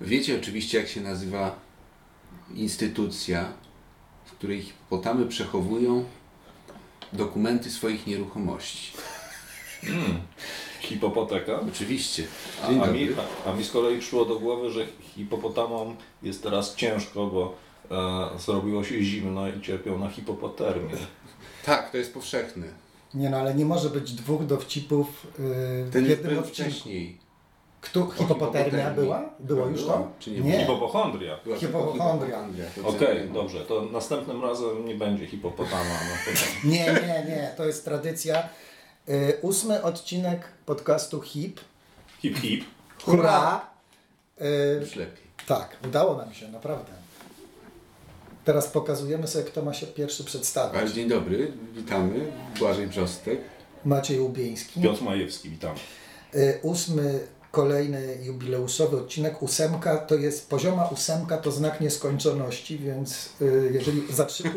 Wiecie oczywiście, jak się nazywa instytucja, w której hipopotamy przechowują dokumenty swoich nieruchomości. Hipopoteka. Oczywiście. A, a, mi, a, a mi z kolei przyszło do głowy, że hipopotamom jest teraz ciężko, bo e, zrobiło się zimno i cierpią na hipopotermię. Tak, to jest powszechne. Nie no, ale nie może być dwóch dowcipów yy, Ten w jednym wcześniej. Kto, hipopotermia była? Było już to? Była, czy nie była? Hipopochondria. Była to Okej, co- dobrze, to następnym razem nie będzie hipopotama. No, Nie, nie, nie, to jest tradycja. Yy, ósmy odcinek podcastu HIP. hip hip. Hurra! Już lepiej. tak, udało nam się, naprawdę. Teraz pokazujemy sobie, kto ma się pierwszy przedstawić. Bardzo dzień dobry, witamy. Błażej Brzostek. Maciej Łubieński. Piotr Majewski, witam. Y, Ósmy, kolejny jubileuszowy odcinek. Ósemka to jest, pozioma ósemka to znak nieskończoności, więc y, jeżeli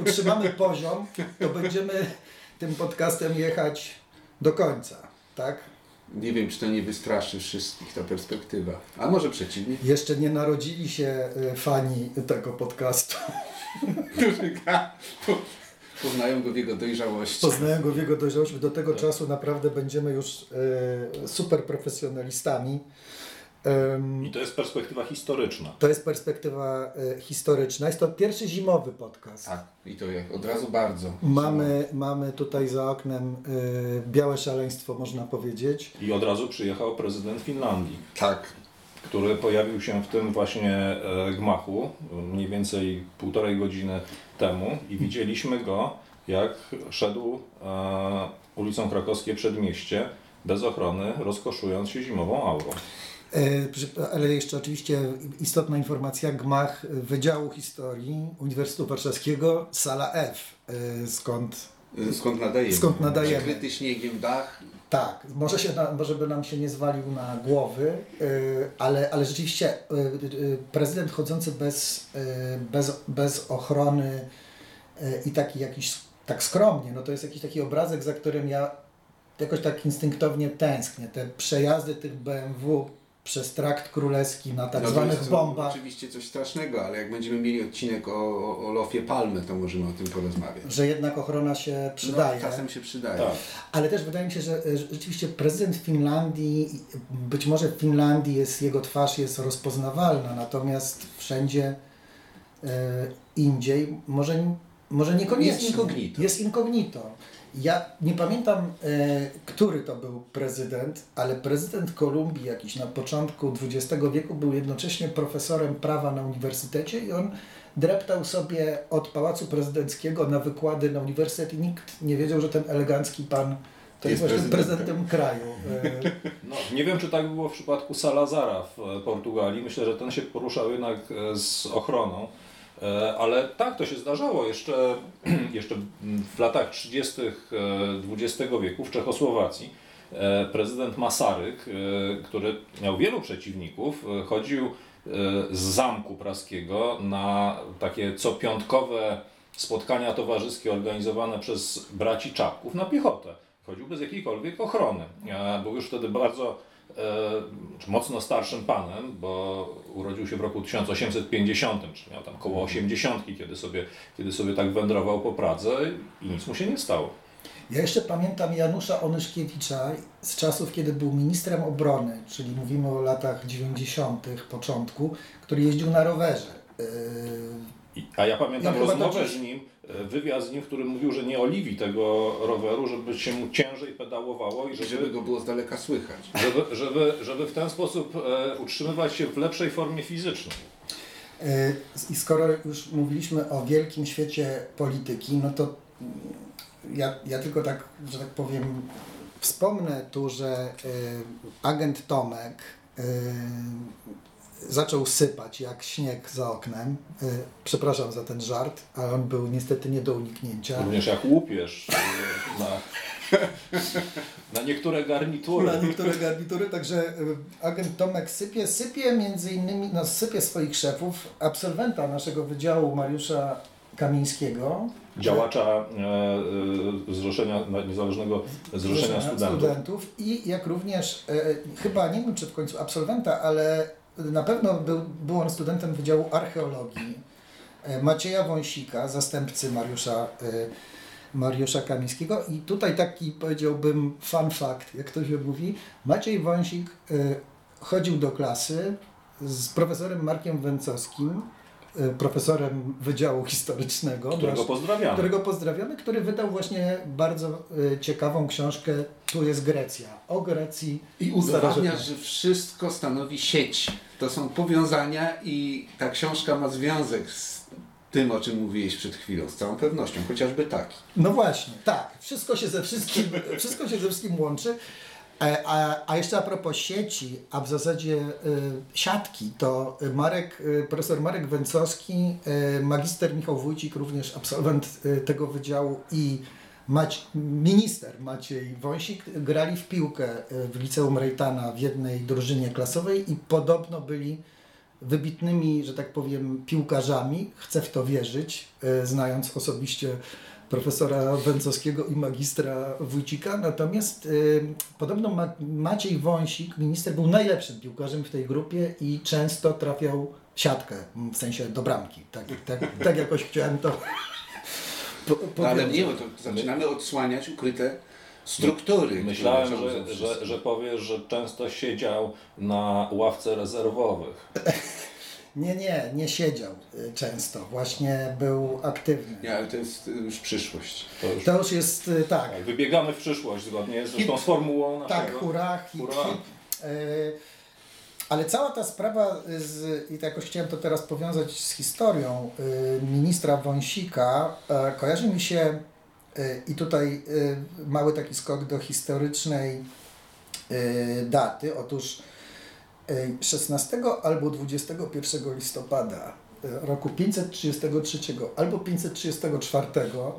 utrzymamy poziom, to będziemy tym podcastem jechać do końca, tak? Nie wiem, czy to nie wystraszy wszystkich, ta perspektywa. A może przeciwnie? Jeszcze nie narodzili się y, fani tego podcastu. po- poznają go w jego dojrzałości. Poznają go w jego dojrzałości. Do tego czasu naprawdę będziemy już y, super profesjonalistami. Ym, I to jest perspektywa historyczna. To jest perspektywa y, historyczna. Jest to pierwszy zimowy podcast. Tak, i to jak od razu bardzo. Mamy, mamy tutaj za oknem y, białe szaleństwo, można powiedzieć. I od razu przyjechał prezydent Finlandii, Tak, który pojawił się w tym właśnie e, gmachu mniej więcej półtorej godziny temu i widzieliśmy go, jak szedł e, ulicą Krakowskie Przedmieście bez ochrony, rozkoszując się zimową aurą. Przy- ale jeszcze oczywiście istotna informacja, gmach Wydziału Historii Uniwersytetu Warszawskiego, sala F, skąd skąd nadajemy? Skąd nadajemy. Przykryty śniegiem dach. Tak, może, się może by nam się nie zwalił na głowy, y, ale, ale rzeczywiście y, y, prezydent chodzący bez, bez, bez ochrony i taki jakiś tak skromnie, no to jest jakiś taki obrazek, za którym ja jakoś tak instynktownie tęsknię. Te przejazdy tych BMW przez trakt królewski na tak No to zwanych bombach, Oczywiście coś strasznego, ale jak będziemy mieli odcinek o, o, o Lofie Palmy, to możemy o tym porozmawiać. że jednak ochrona się przydaje. No, czasem się przydaje. Tak. Ale też wydaje mi się, że rzeczywiście prezydent Finlandii, być może w Finlandii jest, jego twarz jest rozpoznawalna, natomiast wszędzie e, indziej może, może niekoniecznie. Jest incognito. Jest incognito. Ja nie pamiętam, e, który to był prezydent, ale prezydent Kolumbii jakiś na początku XX wieku był jednocześnie profesorem prawa na uniwersytecie i on dreptał sobie od Pałacu Prezydenckiego na wykłady na uniwersytet i nikt nie wiedział, że ten elegancki pan to jest, Jest właśnie prezydentem. prezydentem kraju. E, No, nie wiem, czy tak było w przypadku Salazara w e, Portugalii. Myślę, że ten się poruszał jednak e, z ochroną. E, Ale tak, to się zdarzało jeszcze, jeszcze w latach 30. XX wieku w Czechosłowacji. E, Prezydent Masaryk, e, który miał wielu przeciwników, e, chodził e, z zamku praskiego na takie copiątkowe spotkania towarzyskie organizowane przez braci Czapków na piechotę. Chodził bez jakiejkolwiek ochrony. E, Był już wtedy bardzo e, mocno starszym panem, bo urodził się w roku 1850, czy miał tam koło 80, kiedy sobie, kiedy sobie tak wędrował po Pradze i nic mu się nie stało. Ja jeszcze pamiętam Janusza Onyszkiewicza z czasów, kiedy był ministrem obrony, czyli mówimy o latach 90., początku, który jeździł na rowerze. A ja pamiętam chyba rozmowę z nim, e, wywiad z nim, w którym mówił, że nie oliwi tego roweru, żeby się mu ciężej pedałowało i żeby, żeby go było z daleka słychać. żeby, żeby, żeby w ten sposób e, utrzymywać się w lepszej formie fizycznej. E, I skoro już mówiliśmy o wielkim świecie polityki, no to ja, ja tylko tak, że tak powiem, wspomnę tu, że agent Tomek zaczął sypać jak śnieg za oknem. E, Przepraszam za ten żart, ale on był niestety nie do uniknięcia. Również jak łupież e, na, na niektóre garnitury. Na niektóre garnitury, także e, agent Tomek sypie, sypie między innymi, no sypie swoich szefów, absolwenta naszego wydziału Mariusza Kamińskiego. Działacza e, Zrzeszenia, Niezależnego Zrzeszenia Studentów. i jak również, e, chyba nie wiem czy w końcu absolwenta, ale na pewno był, był on studentem Wydziału Archeologii e, Macieja Wąsika, zastępcy Mariusza, e, Mariusza Kamińskiego. I tutaj taki powiedziałbym fun fact, jak to się mówi. Maciej Wąsik e, chodził do klasy z profesorem Markiem Węcowskim, profesorem Wydziału Historycznego. Którego nasz- pozdrawiamy. którego pozdrawiamy, który wydał właśnie bardzo e, ciekawą książkę Tu jest Grecja. O Grecji I udowadnia, że wszystko stanowi sieć. To są powiązania i ta książka ma związek z tym, o czym mówiłeś przed chwilą, z całą pewnością, chociażby taki. No właśnie, tak. Wszystko się ze wszystkim, wszystko się ze wszystkim łączy. E, A, a jeszcze a propos sieci, a w zasadzie y, siatki, to Marek, y, profesor Marek Węcowski, y, magister Michał Wójcik, również absolwent y, tego wydziału i Mać, minister Maciej Wąsik grali w piłkę w liceum Rejtana w jednej drużynie klasowej i podobno byli wybitnymi, że tak powiem, piłkarzami. Chcę w to wierzyć, e, znając osobiście profesora Węcowskiego i magistra Wójcika. Natomiast e, podobno Ma Maciej Wąsik, minister, był najlepszym piłkarzem w tej grupie i często trafiał w siatkę, w sensie do bramki. Tak, tak, tak jakoś chciałem to po, Ale powiedzieć. nie, bo to zaczynamy odsłaniać ukryte struktury. Myślałem, że, że, że powiesz, że często siedział na ławce rezerwowych. Nie, nie, nie siedział e, często. Właśnie był aktywny. Nie, ale to jest y, już przyszłość. To już, To już jest e, tak. tak, wybiegamy w przyszłość zgodnie zresztą z formułą naszego. Tak, hurra, hit, Hurra. hit. Ale cała ta sprawa, z, i to jakoś chciałem to teraz powiązać z historią ministra Wąsika, e, kojarzy mi się, i tutaj mały taki skok do historycznej daty, otóż 16 albo 21 listopada e, roku 533 albo 534,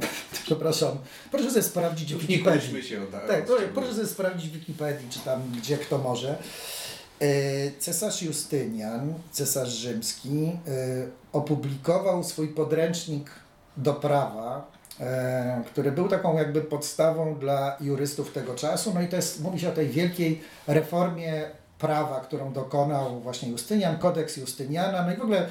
przepraszam, proszę sobie sprawdzić w nie Wikipedii. kłóćmy się o Tak, o proszę, sobie sprawdzić w Wikipedii, czy tam gdzie kto może. E, Cesarz Justynian, cesarz rzymski, e, opublikował swój podręcznik do prawa, który był taką jakby podstawą dla jurystów tego czasu. No i to jest, mówi się o tej wielkiej reformie prawa, którą dokonał właśnie Justynian, kodeks Justyniana. No i w ogóle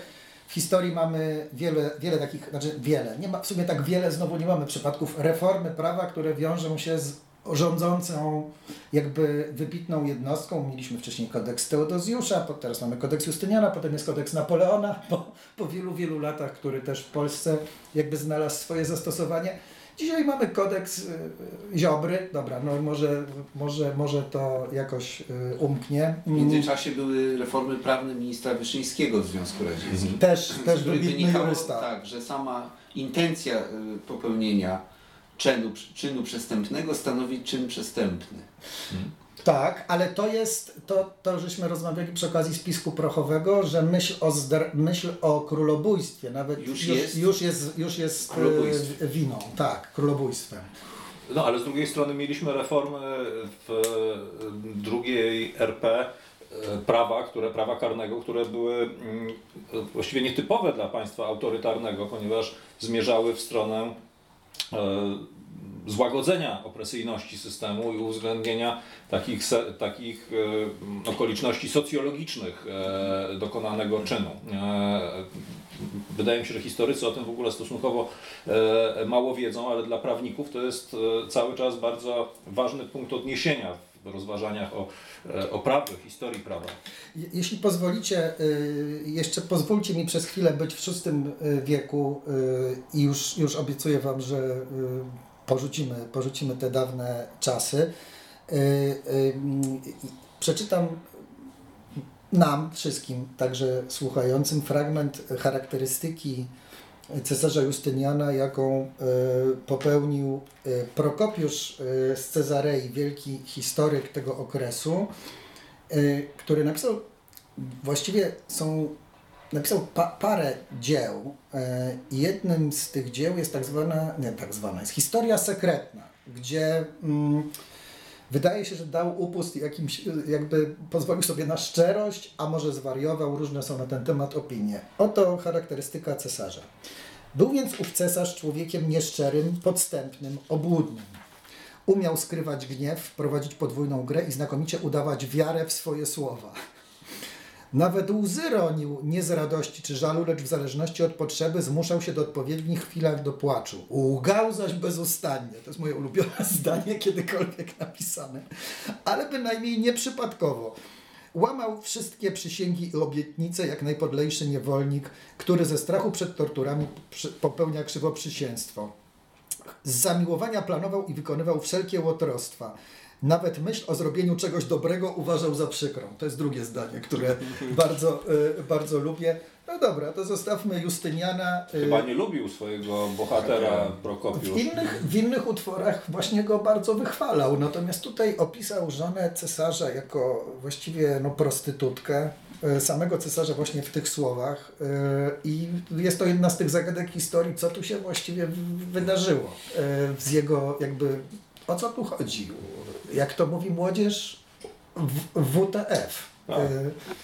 w historii mamy wiele, wiele takich, znaczy wiele, nie ma w sumie tak wiele, znowu nie mamy przypadków reformy prawa, które wiążą się z rządzącą jakby wybitną jednostką. Mieliśmy wcześniej kodeks Teodozjusza, teraz mamy kodeks Justyniana, potem jest kodeks Napoleona po, po wielu, wielu latach, który też w Polsce jakby znalazł swoje zastosowanie. Dzisiaj mamy kodeks y, y, Ziobry, dobra, no może, może, może to jakoś y, umknie. W międzyczasie były reformy prawne ministra Wyszyńskiego w Związku Radzieckim. Też, z też których wybitny jurysta. Tak, że sama intencja popełnienia czynu, czynu przestępnego stanowi czyn przestępny. Tak, ale to jest, to, to żeśmy rozmawiali przy okazji spisku prochowego, że myśl o, zdr- myśl o królobójstwie nawet Już już, jest? już jest, już jest e, winą, tak, królobójstwem. No ale z drugiej strony mieliśmy reformy w e, drugiej RP e, prawa, które, prawa karnego, które były mm, właściwie nietypowe dla państwa autorytarnego, ponieważ zmierzały w stronę złagodzenia opresyjności systemu i uwzględnienia takich, takich e, okoliczności socjologicznych e, dokonanego czynu. E, Wydaje mi się, że historycy o tym w ogóle stosunkowo mało wiedzą, ale dla prawników to jest cały czas bardzo ważny punkt odniesienia w rozważaniach o, o prawie, historii prawa. Je- Jeśli pozwolicie, jeszcze pozwólcie mi przez chwilę być w VI wieku i już, już obiecuję Wam, że porzucimy, porzucimy te dawne czasy. Y, y, i Przeczytam nam wszystkim, także słuchającym, fragment charakterystyki cesarza Justyniana, jaką popełnił Prokopiusz z Cezarei, wielki historyk tego okresu, który napisał, właściwie są, napisał pa, parę dzieł e, i jednym z tych dzieł jest tak zwana, nie tak zwana, jest historia sekretna, gdzie mm, Wydaje się, że dał upust jakimś, jakby pozwolił sobie na szczerość, a może zwariował, różne są na ten temat opinie. Oto charakterystyka cesarza. Był więc ów cesarz człowiekiem nieszczerym, podstępnym, obłudnym. Umiał skrywać gniew, prowadzić podwójną grę i znakomicie udawać wiarę w swoje słowa. Nawet łzy ronił nie z radości czy żalu, lecz w zależności od potrzeby zmuszał się do odpowiednich chwilach do płaczu. Łgał zaś bezustannie. To jest moje ulubione zdanie kiedykolwiek napisane. Ale bynajmniej nieprzypadkowo. Łamał wszystkie przysięgi i obietnice jak najpodlejszy niewolnik, który ze strachu przed torturami popełnia krzywoprzysięstwo. Z zamiłowania planował i wykonywał wszelkie łotrostwa. Nawet myśl o zrobieniu czegoś dobrego uważał za przykrą. To jest drugie zdanie, które bardzo, y, bardzo lubię. No dobra, to zostawmy Justyniana. y, Chyba nie lubił swojego bohatera w Prokopiusz. innych, w innych utworach właśnie go bardzo wychwalał, natomiast tutaj opisał żonę cesarza jako właściwie no, prostytutkę, e, samego cesarza właśnie w tych słowach e, i jest to jedna z tych zagadek historii, co tu się właściwie w- wydarzyło e, z jego jakby, o co tu chodzi, jak to mówi młodzież, w, WTF. Tak. E,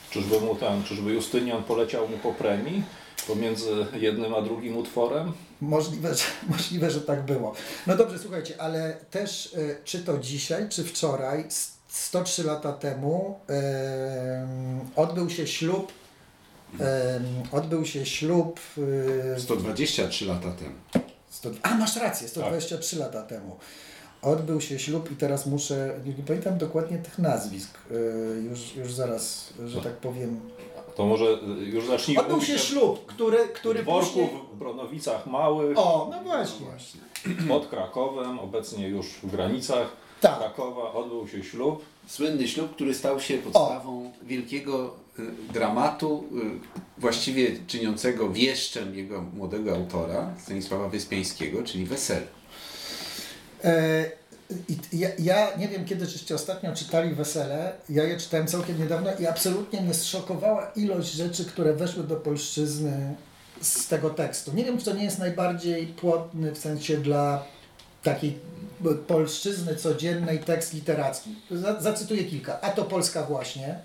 Czyżby mu ten, czyżby Justynian poleciał mu po premii pomiędzy jednym a drugim utworem? Możliwe, że, możliwe, że tak było. No dobrze, słuchajcie, ale też e, czy to dzisiaj, czy wczoraj, s- 103 lata temu, em, odbył się ślub. em, odbył się ślub. e, 123 lata temu. 100, a, masz rację, 123 lata temu. Odbył się ślub i teraz muszę, nie, nie pamiętam dokładnie tych nazwisk, e, już, już zaraz, że tak powiem. To może y, już zacznijmy Odbył się o ślub, który, który dworku później... w Bronowicach Małych O, no właśnie. pod Krakowem, obecnie już w granicach Tak. Krakowa odbył się ślub. Słynny ślub, który stał się podstawą wielkiego y, dramatu, y, właściwie czyniącego wieszczem jego młodego autora, Stanisława Wyspiańskiego, czyli Wesele. E, i ja, ja nie wiem, kiedy żeście ostatnio czytali Wesele. Ja je czytałem całkiem niedawno i absolutnie mnie zszokowała ilość rzeczy, które weszły do polszczyzny z tego tekstu. Nie wiem, czy to nie jest najbardziej płodny w sensie dla takiej polszczyzny codziennej tekst literacki. Za- Zacytuję kilka. A to Polska właśnie.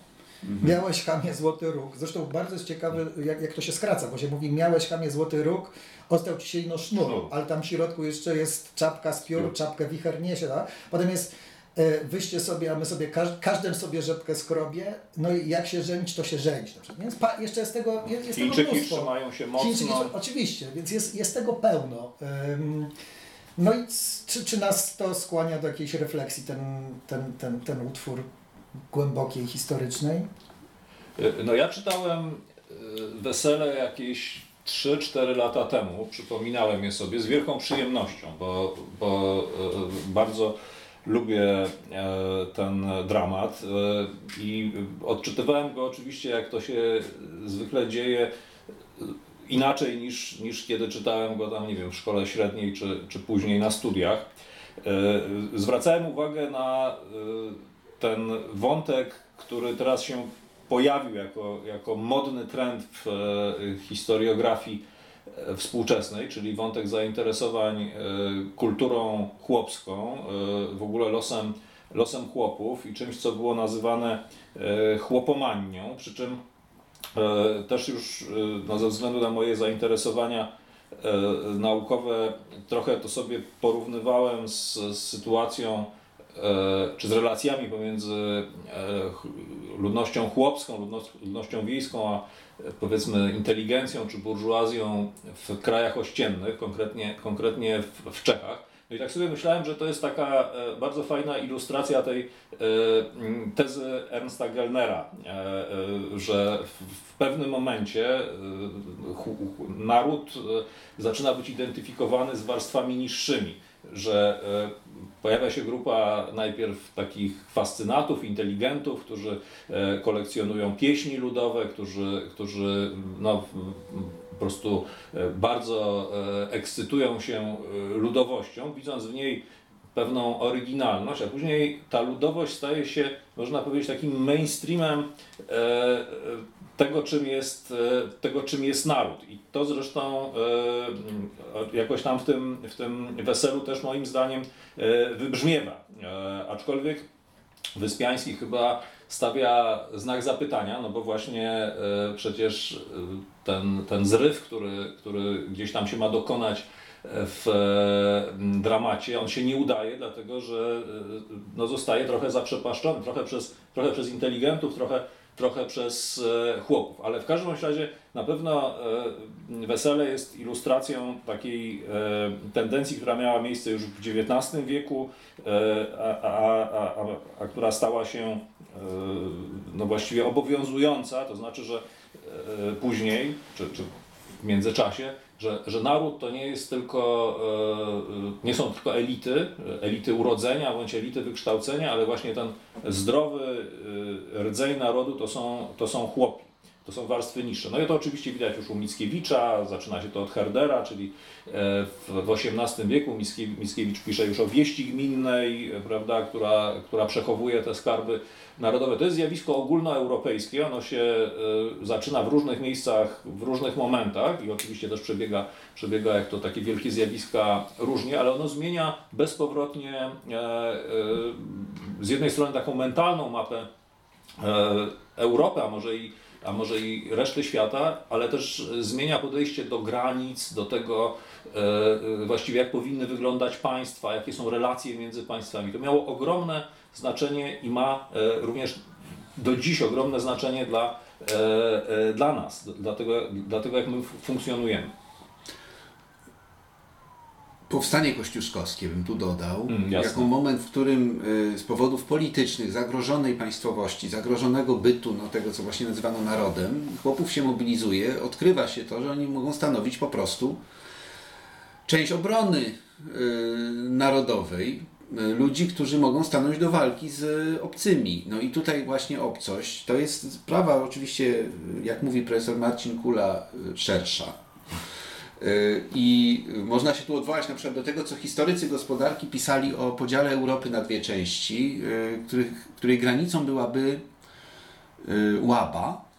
Miałeś chamie złoty róg. Zresztą bardzo jest ciekawe, jak, jak to się skraca, bo się mówi miałeś chamie złoty róg, ostał ci się ino sznur, Sznur. ale tam w środku jeszcze jest czapka z piór, czapkę wicher niesie. Tak? Potem jest e, wyście sobie, a my sobie, każ, każdym sobie rzepkę skrobie, no i jak się żenić, to się żenić. Więc pa, jeszcze jest tego, jest, jest tego mnóstwo. trzymają się mocno. oczywiście, więc jest, jest tego pełno. No i czy, czy nas to skłania do jakiejś refleksji, ten, ten, ten, ten utwór głębokiej, historycznej? Y, No ja czytałem y, Wesele jakieś 3-4 lata temu, przypominałem je sobie z wielką przyjemnością, bo, bo y, bardzo lubię e, ten dramat y, i odczytywałem go oczywiście jak to się zwykle dzieje inaczej niż, niż kiedy czytałem go tam, nie wiem, w szkole średniej czy, czy później na studiach. Zwracałem uwagę na ten wątek, który teraz się pojawił jako, jako modny trend w e, historiografii e, współczesnej, czyli wątek zainteresowań e, kulturą chłopską, w ogóle losem, losem chłopów i czymś, co było nazywane chłopomanią, przy czym też już no, ze względu na moje zainteresowania naukowe trochę to sobie porównywałem z, z sytuacją czy z relacjami pomiędzy e, ludnością chłopską, ludno- ludnością wiejską, a e, powiedzmy inteligencją czy burżuazją w krajach ościennych, konkretnie, konkretnie w, Czechach. No i tak sobie myślałem, że to jest taka e, bardzo fajna ilustracja tej e, tezy Ernsta Gellnera, e, e, że w, pewnym momencie e, naród e, zaczyna być identyfikowany z warstwami niższymi, że e, pojawia się grupa najpierw takich fascynatów, inteligentów, którzy e, kolekcjonują pieśni ludowe, którzy, którzy no, po prostu e, bardzo e, ekscytuują się ludowością, widząc w niej pewną oryginalność, a później ta ludowość staje się, można powiedzieć, takim mainstreamem tego, czym jest, e, tego, czym jest naród. I to zresztą e, jakoś tam w tym, w tym weselu też moim zdaniem e, wybrzmiewa. Aczkolwiek Wyspiański chyba stawia znak zapytania, no bo właśnie przecież ten, ten zryw, który, który gdzieś tam się ma dokonać w dramacie, on się nie udaje, dlatego że no, zostaje trochę zaprzepaszczony, trochę przez, trochę przez inteligentów, trochę, trochę przez e, chłopów. Ale w każdym razie na pewno e, wesele jest ilustracją takiej e, tendencji, która miała miejsce już w XIX wieku, a, a, a, a, która stała się no właściwie obowiązująca, to znaczy, że później, czy, czy w międzyczasie, że, że naród to nie jest tylko, nie są tylko elity, elity urodzenia bądź elity wykształcenia, ale właśnie ten zdrowy rdzeń narodu to są, to są chłopi. To są warstwy niższe. No i to oczywiście widać już u Mickiewicza, zaczyna się to od Herdera, czyli e, w XVIII wieku Mickiewicz pisze już o wieści gminnej, prawda, która, która przechowuje te skarby narodowe. To jest zjawisko ogólnoeuropejskie, ono się e, zaczyna w różnych miejscach, w różnych momentach i oczywiście też przebiega, przebiega jak to takie wielkie zjawiska różnie, ale ono zmienia bezpowrotnie e, z jednej strony taką mentalną mapę Europy, a może i a może i reszty świata, ale też zmienia podejście do granic, do tego e, właściwie jak powinny wyglądać państwa, jakie są relacje między państwami. To miało ogromne znaczenie i ma e, również do dziś ogromne znaczenie dla, e, dla nas, dla tego, dla tego jak my funkcjonujemy. Powstanie kościuszkowskie bym tu dodał, mm, jako moment, w którym y, z powodów politycznych, zagrożonej państwowości, zagrożonego bytu, no tego co właśnie nazywano narodem, chłopów się mobilizuje, odkrywa się to, że oni mogą stanowić po prostu część obrony y, narodowej, y, ludzi, którzy mogą stanąć do walki z obcymi. No i tutaj właśnie obcość to jest sprawa oczywiście, jak mówi profesor Marcin Kula, szersza I można się tu odwołać na przykład do tego, co historycy gospodarki pisali o podziale Europy na dwie części, y, których, której granicą byłaby y, Łaba.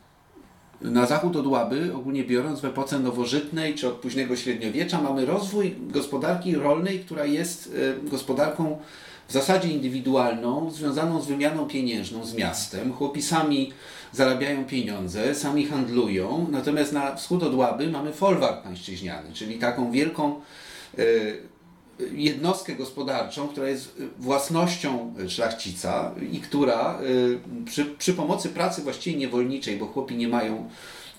Na zachód od Łaby, ogólnie biorąc, w epoce nowożytnej czy od późnego średniowiecza mamy rozwój gospodarki rolnej, która jest gospodarką w zasadzie indywidualną, związaną z wymianą pieniężną z miastem. Chłopi sami zarabiają pieniądze, sami handlują, natomiast na wschód od Łaby mamy folwark pańszczyźniany, czyli taką wielką e, jednostkę gospodarczą, która jest własnością szlachcica i która e, przy, przy pomocy pracy właściwie niewolniczej, bo chłopi nie mają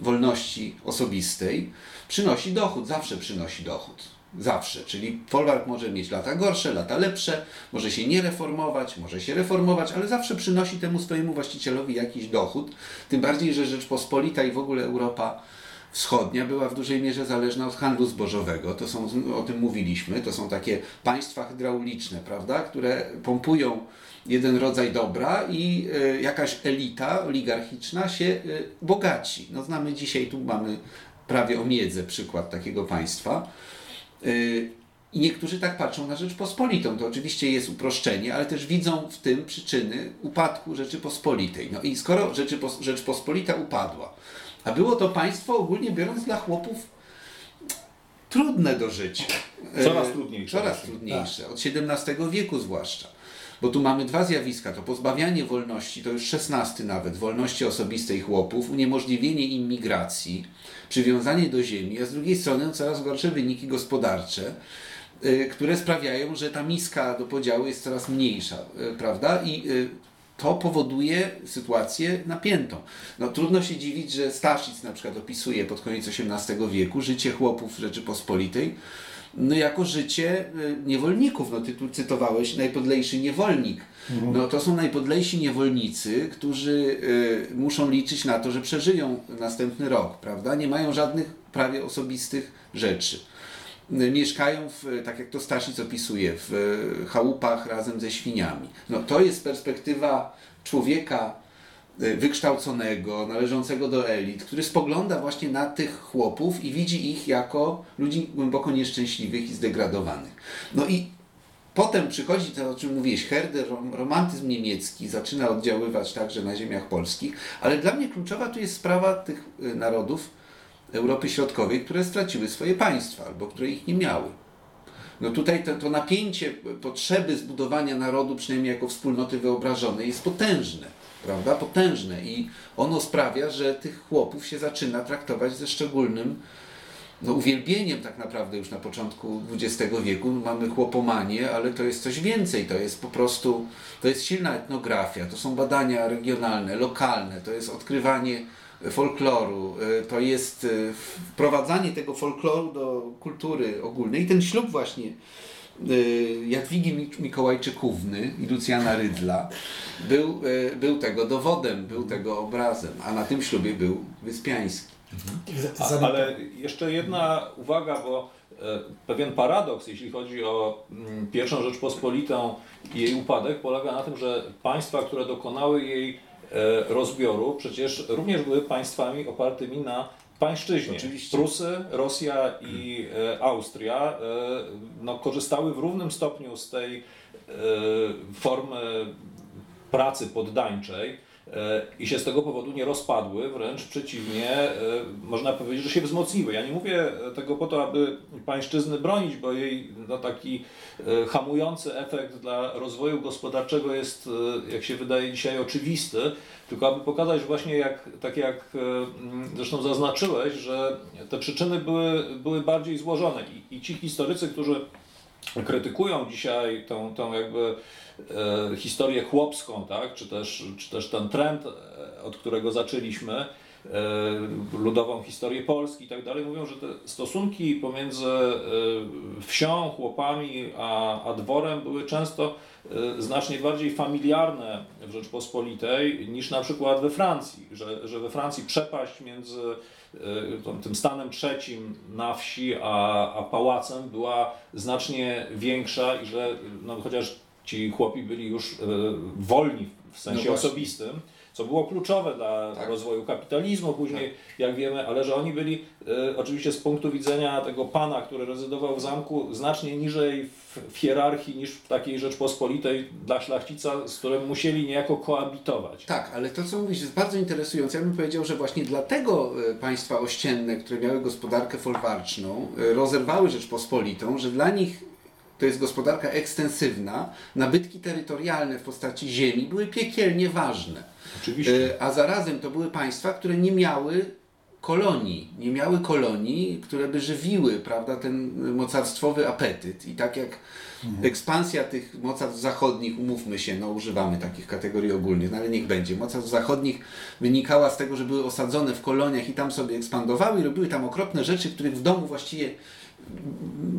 wolności osobistej, przynosi dochód, zawsze przynosi dochód. Zawsze, czyli folwark może mieć lata gorsze, lata lepsze, może się nie reformować, może się reformować, ale zawsze przynosi temu swojemu właścicielowi jakiś dochód. Tym bardziej, że Rzeczpospolita i w ogóle Europa Wschodnia była w dużej mierze zależna od handlu zbożowego. To są, o tym mówiliśmy, to są takie państwa hydrauliczne, prawda, które pompują jeden rodzaj dobra i y, jakaś elita oligarchiczna się y, bogaci. No znamy dzisiaj, tu mamy prawie o miedzę przykład takiego państwa. Y, I niektórzy tak patrzą na Rzeczpospolitą. To oczywiście jest uproszczenie, ale też widzą w tym przyczyny upadku Rzeczypospolitej. No i skoro Rzeczypos Rzeczpospolita upadła, a było to państwo ogólnie biorąc dla chłopów trudne do życia. Coraz trudniejsze. Coraz trudniejsze, od XVII wieku zwłaszcza. Bo tu mamy dwa zjawiska, to pozbawianie wolności, to już XVI nawet, wolności osobistej chłopów, uniemożliwienie im migracji, przywiązanie do ziemi, a z drugiej strony coraz gorsze wyniki gospodarcze, y, które sprawiają, że ta miska do podziału jest coraz mniejsza, y, prawda? I y, to powoduje sytuację napiętą. No, trudno się dziwić, że Staszic na przykład opisuje pod koniec XVIII wieku życie chłopów Rzeczypospolitej, no jako życie y, niewolników. No ty tu cytowałeś najpodlejszy niewolnik. Mhm. No to są najpodlejsi niewolnicy, którzy y, muszą liczyć na to, że przeżyją następny rok, prawda? Nie mają żadnych prawie osobistych rzeczy. Y, mieszkają, w, tak jak to Staszic opisuje, w chałupach razem ze świniami. No to jest perspektywa człowieka wykształconego, należącego do elit, który spogląda właśnie na tych chłopów i widzi ich jako ludzi głęboko nieszczęśliwych i zdegradowanych. No i potem przychodzi to, o czym mówiłeś, Herder, romantyzm niemiecki zaczyna oddziaływać także na ziemiach polskich, ale dla mnie kluczowa tu jest sprawa tych y, narodów Europy Środkowej, które straciły swoje państwa albo które ich nie miały. No tutaj to, to napięcie potrzeby zbudowania narodu, przynajmniej jako wspólnoty wyobrażonej, jest potężne prawda, potężne i ono sprawia, że tych chłopów się zaczyna traktować ze szczególnym no, uwielbieniem tak naprawdę już na początku XX wieku. Mamy chłopomanię, ale to jest coś więcej. To jest po prostu, to jest silna etnografia, to są badania regionalne, lokalne, to jest odkrywanie folkloru, e, to jest e, wprowadzanie tego folkloru do kultury ogólnej. I ten ślub właśnie Jadwigi Mikołajczykówny i Lucjana Rydla był, był tego dowodem, był tego obrazem, a na tym ślubie był Wyspiański. A, ale jeszcze jedna uwaga, bo pewien paradoks, jeśli chodzi o mm, pierwszą Rzeczpospolitą i jej upadek, polega na tym, że państwa, które dokonały jej E, rozbioru przecież również były państwami opartymi na pańszczyźnie. Oczywiście. Prusy, Rosja i e, Austria e, no, korzystały w równym stopniu z tej formy pracy poddańczej E, i się z tego powodu nie rozpadły, wręcz przeciwnie, e, można powiedzieć, że się wzmocniły. Ja nie mówię tego po to, aby pańszczyzny bronić, bo jej no, taki e, hamujący efekt dla rozwoju gospodarczego jest, jak się wydaje dzisiaj, oczywisty, tylko aby pokazać właśnie, jak, tak jak zresztą zaznaczyłeś, że te przyczyny były, były bardziej złożone i, i ci historycy, którzy krytykują dzisiaj tą, tą jakby e, historię chłopską, tak? czy, też, czy też ten trend, e, od którego zaczęliśmy, e, ludową historię Polski i tak dalej, mówią, że te stosunki pomiędzy e, wsią, chłopami a, a dworem były często e, znacznie bardziej familiarne w Rzeczpospolitej niż na przykład we Francji, że, że we Francji przepaść między E, tym stanem trzecim na wsi, a, a pałacem była znacznie większa i że no, chociaż ci chłopi byli już e, wolni w sensie no osobistym, co było kluczowe dla tak. rozwoju kapitalizmu później, tak. jak wiemy, ale że oni byli e, oczywiście z punktu widzenia tego pana, który rezydował w zamku, znacznie niżej w, w hierarchii niż w takiej Rzeczpospolitej dla szlachcica, z którym musieli niejako koabitować. Tak, ale to co mówisz jest bardzo interesujące. Ja bym powiedział, że właśnie dlatego e, państwa ościenne, które miały gospodarkę folwarczną, rozerwały Rzeczpospolitą, że dla nich to jest gospodarka ekstensywna, nabytki terytorialne w postaci ziemi były piekielnie ważne. Oczywiście. E, a zarazem to były państwa, które nie miały kolonii, nie miały kolonii, które by żywiły prawda, ten mocarstwowy apetyt. I tak jak mhm. ekspansja tych mocarstw zachodnich, umówmy się, no używamy takich kategorii ogólnych, no ale niech będzie, mocarstw zachodnich wynikała z tego, że były osadzone w koloniach i tam sobie ekspandowały i robiły tam okropne rzeczy, których w domu właściwie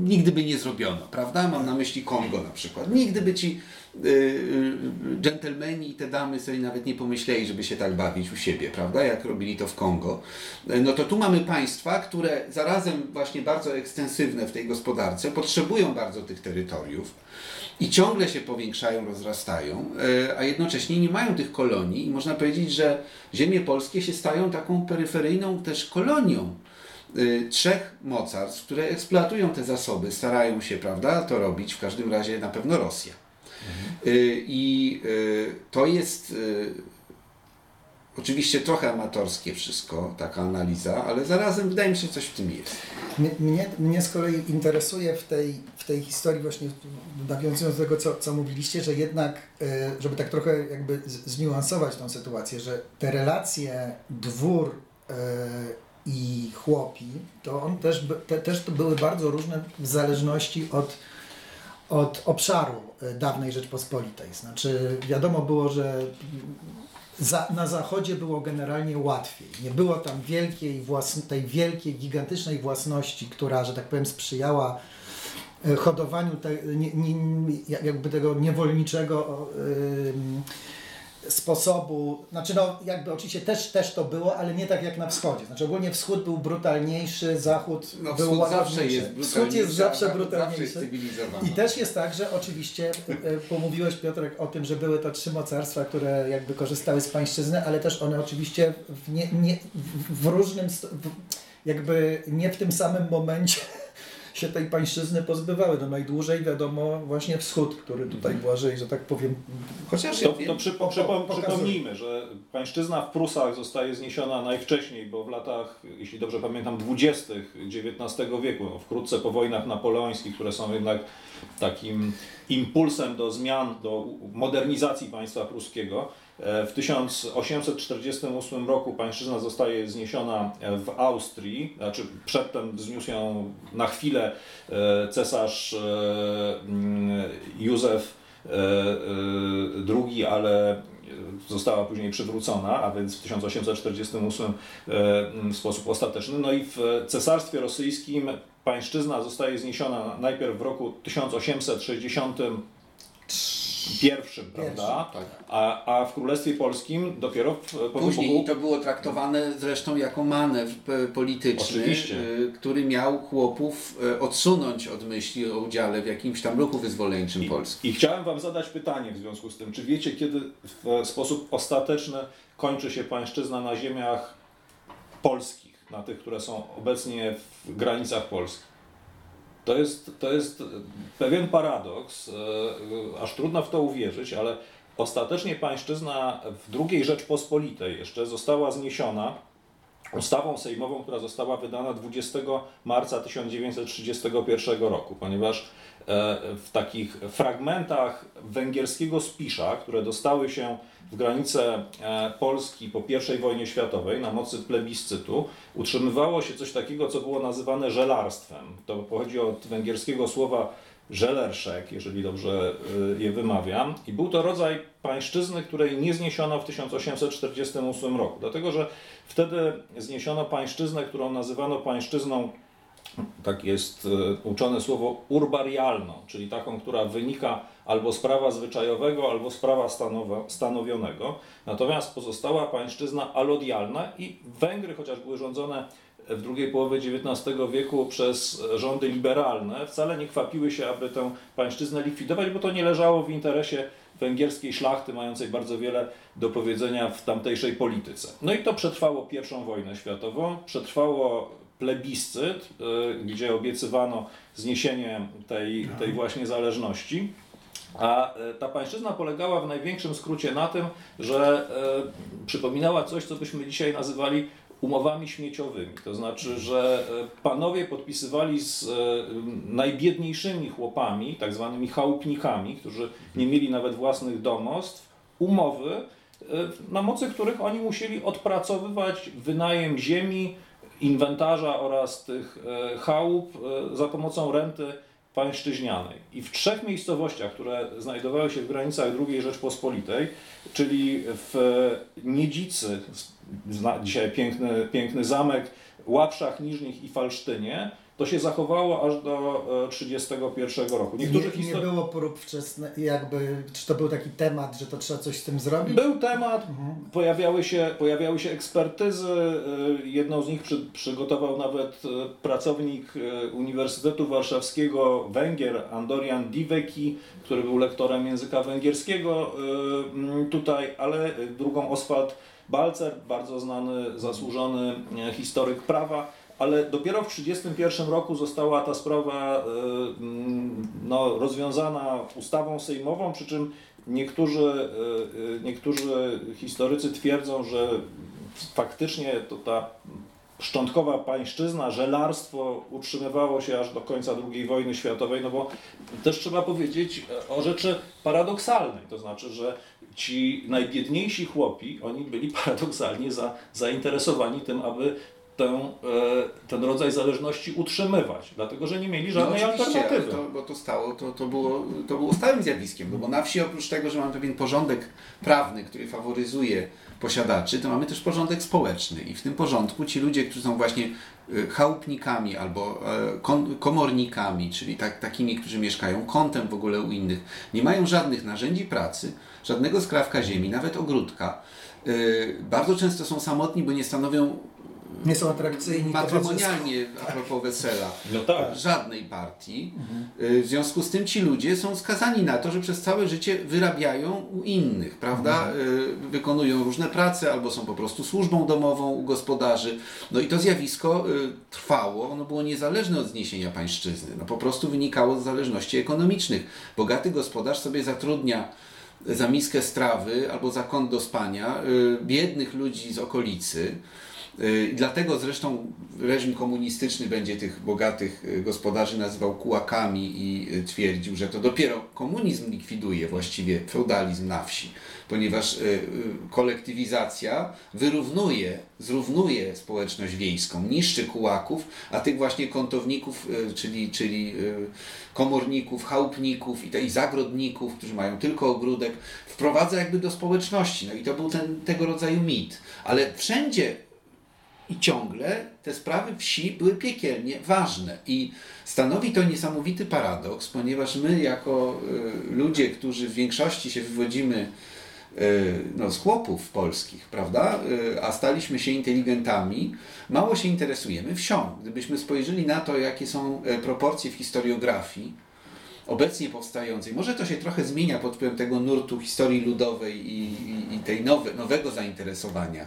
nigdy by nie zrobiono, prawda? Mam na myśli Kongo na przykład. Nigdy by ci y, y, dżentelmeni i te damy sobie nawet nie pomyśleli, żeby się tak bawić u siebie, prawda? Jak robili to w Kongo. No to tu mamy państwa, które zarazem właśnie bardzo ekstensywne w tej gospodarce, potrzebują bardzo tych terytoriów i ciągle się powiększają, rozrastają, y, a jednocześnie nie mają tych kolonii i można powiedzieć, że ziemie polskie się stają taką peryferyjną też kolonią Y, trzech mocarstw, które eksploatują te zasoby, starają się, prawda, to robić, w każdym razie na pewno Rosja. Mhm. I y, to jest oczywiście trochę amatorskie wszystko, taka analiza, ale zarazem wydaje mi się, że coś w tym jest. Mnie, mnie z kolei interesuje w tej, w tej historii właśnie, nawiązując do tego, co, co mówiliście, że jednak, żeby tak trochę jakby zniuansować tą sytuację, że te relacje dwór i chłopi, to on też, te, też to były bardzo różne w zależności od, od obszaru e, dawnej Rzeczpospolitej. Znaczy wiadomo było, że za, na zachodzie było generalnie łatwiej. Nie było tam wielkiej własn- tej wielkiej, gigantycznej własności, która, że tak powiem, sprzyjała e, hodowaniu te, nie, nie, jakby tego niewolniczego yy, sposobu, znaczy no jakby oczywiście też, też to było, ale nie tak jak na wschodzie. Znaczy ogólnie wschód był brutalniejszy, zachód no, był zawsze jest Wschód jest zawsze brutalniejszy. Zawsze jest I też jest tak, że oczywiście e, pomówiłeś Piotrek o tym, że były to trzy mocarstwa, które jakby korzystały z pańszczyzny, ale też one oczywiście w, nie, nie, w różnym, w, jakby nie w tym samym momencie się tej pańszczyzny pozbywały. No najdłużej wiadomo właśnie wschód, który tutaj Błażej, że tak powiem... Chociaż to, to przy, przypomnijmy, że pańszczyzna w Prusach zostaje zniesiona najwcześniej, bo w latach, jeśli dobrze pamiętam, dwudziestych XIX wieku, no, wkrótce po wojnach napoleońskich, które są jednak takim impulsem do zmian, do modernizacji państwa pruskiego, W 1848 roku pańszczyzna zostaje zniesiona w Austrii, znaczy przedtem zniósł ją na chwilę cesarz mm, Józef II, ale została później przywrócona, a więc w 1848 w sposób ostateczny. No i w Cesarstwie Rosyjskim pańszczyzna zostaje zniesiona najpierw w roku 1860 pierwszym, prawda? Tak. A, a w Królestwie Polskim dopiero w, po Później wybuchu... to było traktowane zresztą jako manewr polityczny, Oczywiście. Y, który miał chłopów y, odsunąć od myśli o udziale w jakimś tam ruchu wyzwoleńczym I, Polski. I chciałem Wam zadać pytanie w związku z tym. Czy wiecie, kiedy w sposób ostateczny kończy się pańszczyzna na ziemiach polskich, na tych, które są obecnie w granicach Polski? To jest, to jest pewien paradoks, e, aż trudno w to uwierzyć, ale ostatecznie pańszczyzna w II Rzeczpospolitej jeszcze została zniesiona ustawą sejmową, która została wydana 20 marca 1931 roku, ponieważ e, w takich fragmentach węgierskiego spisza, które dostały się w granice e, Polski po I wojnie światowej na mocy plebiscytu, utrzymywało się coś takiego, co było nazywane żelarstwem. To pochodzi od węgierskiego słowa żelerszek, jeżeli dobrze e, je wymawiam. I był to rodzaj pańszczyzny, której nie zniesiono w 1848 roku, dlatego że wtedy zniesiono pańszczyznę, którą nazywano pańszczyzną tak jest e, uczone słowo urbarialną, czyli taką, która wynika albo z prawa zwyczajowego, albo z prawa stanowionego. Natomiast pozostała pańszczyzna alodialna i Węgry, chociaż były rządzone w drugiej połowie XIX wieku przez rządy liberalne, wcale nie kwapiły się, aby tę pańszczyznę likwidować, bo to nie leżało w interesie węgierskiej szlachty, mającej bardzo wiele do powiedzenia w tamtejszej polityce. No i to przetrwało I wojnę światową, przetrwało plebiscyt, y, gdzie obiecywano zniesienie tej, tej właśnie zależności. A y, ta pańszczyzna polegała w największym skrócie na tym, że y, przypominała coś, co byśmy dzisiaj nazywali umowami śmieciowymi. To znaczy, że panowie podpisywali z najbiedniejszymi chłopami, tak zwanymi chałupnikami, którzy nie mieli nawet własnych domostw, umowy, na mocy których oni musieli odpracowywać wynajem ziemi, inwentarza oraz tych e, chałup e, za pomocą renty pańszczyźnianej. I w trzech miejscowościach, które znajdowały się w granicach II Rzeczpospolitej, czyli w Niedzicy, dzisiaj piękny, piękny zamek, Łapszach Niżnych i Falsztynie, to się zachowało aż do 1931 e, roku. Niektórzy nie, nie było prób wczesnych, jakby, czy to był taki temat, że to trzeba coś z tym zrobić? Był temat, mhm. pojawiały, się, pojawiały się ekspertyzy, e, jedną z nich przy, przygotował nawet e, pracownik Uniwersytetu Warszawskiego Węgier, Andorian Diveki, który był lektorem języka węgierskiego tutaj, ale drugą Oswald Balcer, bardzo znany, zasłużony historyk prawa ale dopiero w 1931 roku została ta sprawa e, mm, no, rozwiązana ustawą sejmową, przy czym niektórzy, e, e, niektórzy historycy twierdzą, że faktycznie to ta szczątkowa pańszczyzna, żelarstwo utrzymywało się aż do końca II wojny światowej, no bo też trzeba powiedzieć o rzeczy paradoksalnej, to znaczy, że ci najbiedniejsi chłopi, oni byli paradoksalnie za, zainteresowani tym, aby tę, e, ten rodzaj zależności utrzymywać, dlatego że nie mieli no żadnej no alternatywy. To, bo to stało, to, to, było, to było stałym zjawiskiem, no bo na wsi oprócz tego, że mamy pewien porządek prawny, który faworyzuje posiadaczy, to mamy też porządek społeczny i w tym porządku ci ludzie, którzy są właśnie e, chałupnikami albo e, komornikami, czyli tak, takimi, którzy mieszkają kątem w ogóle u innych, nie mają żadnych narzędzi pracy, żadnego skrawka ziemi, nawet ogródka. Bardzo często są samotni, bo nie stanowią nie są atrakcyjni. Matrymonialnie a propos wesela. No tak. Żadnej partii. Mhm. W związku z tym ci ludzie są skazani na to, że przez całe życie wyrabiają u innych, prawda? Mhm. Y, wykonują różne prace albo są po prostu służbą domową u gospodarzy. No i to zjawisko y, trwało, ono było niezależne od zniesienia pańszczyzny. No po prostu wynikało z zależności ekonomicznych. Bogaty gospodarz sobie zatrudnia za miskę strawy albo za kąt do spania y, biednych ludzi z okolicy. Y, I dlatego zresztą reżim komunistyczny będzie tych bogatych y, gospodarzy nazywał kułakami i y, twierdził, że to dopiero komunizm likwiduje właściwie feudalizm na wsi. ponieważ y, y, kolektywizacja wyrównuje, zrównuje społeczność wiejską, niszczy kułaków, a tych właśnie kątowników, y, czyli, czyli komorników, chałupników i zagrodników, którzy mają tylko ogródek, wprowadza jakby do społeczności. No i to był ten, tego rodzaju mit. Ale wszędzie i ciągle te sprawy wsi były piekielnie ważne. I stanowi to niesamowity paradoks, ponieważ my, jako y, ludzie, którzy w większości się wywodzimy y, no, z chłopów polskich, prawda, y, a staliśmy się inteligentami, mało się interesujemy wsią. Gdybyśmy spojrzeli na to, jakie są proporcje w historiografii, obecnie powstającej. Może to się trochę zmienia pod wpływem tego nurtu historii ludowej i, i, i tej nowe, nowego zainteresowania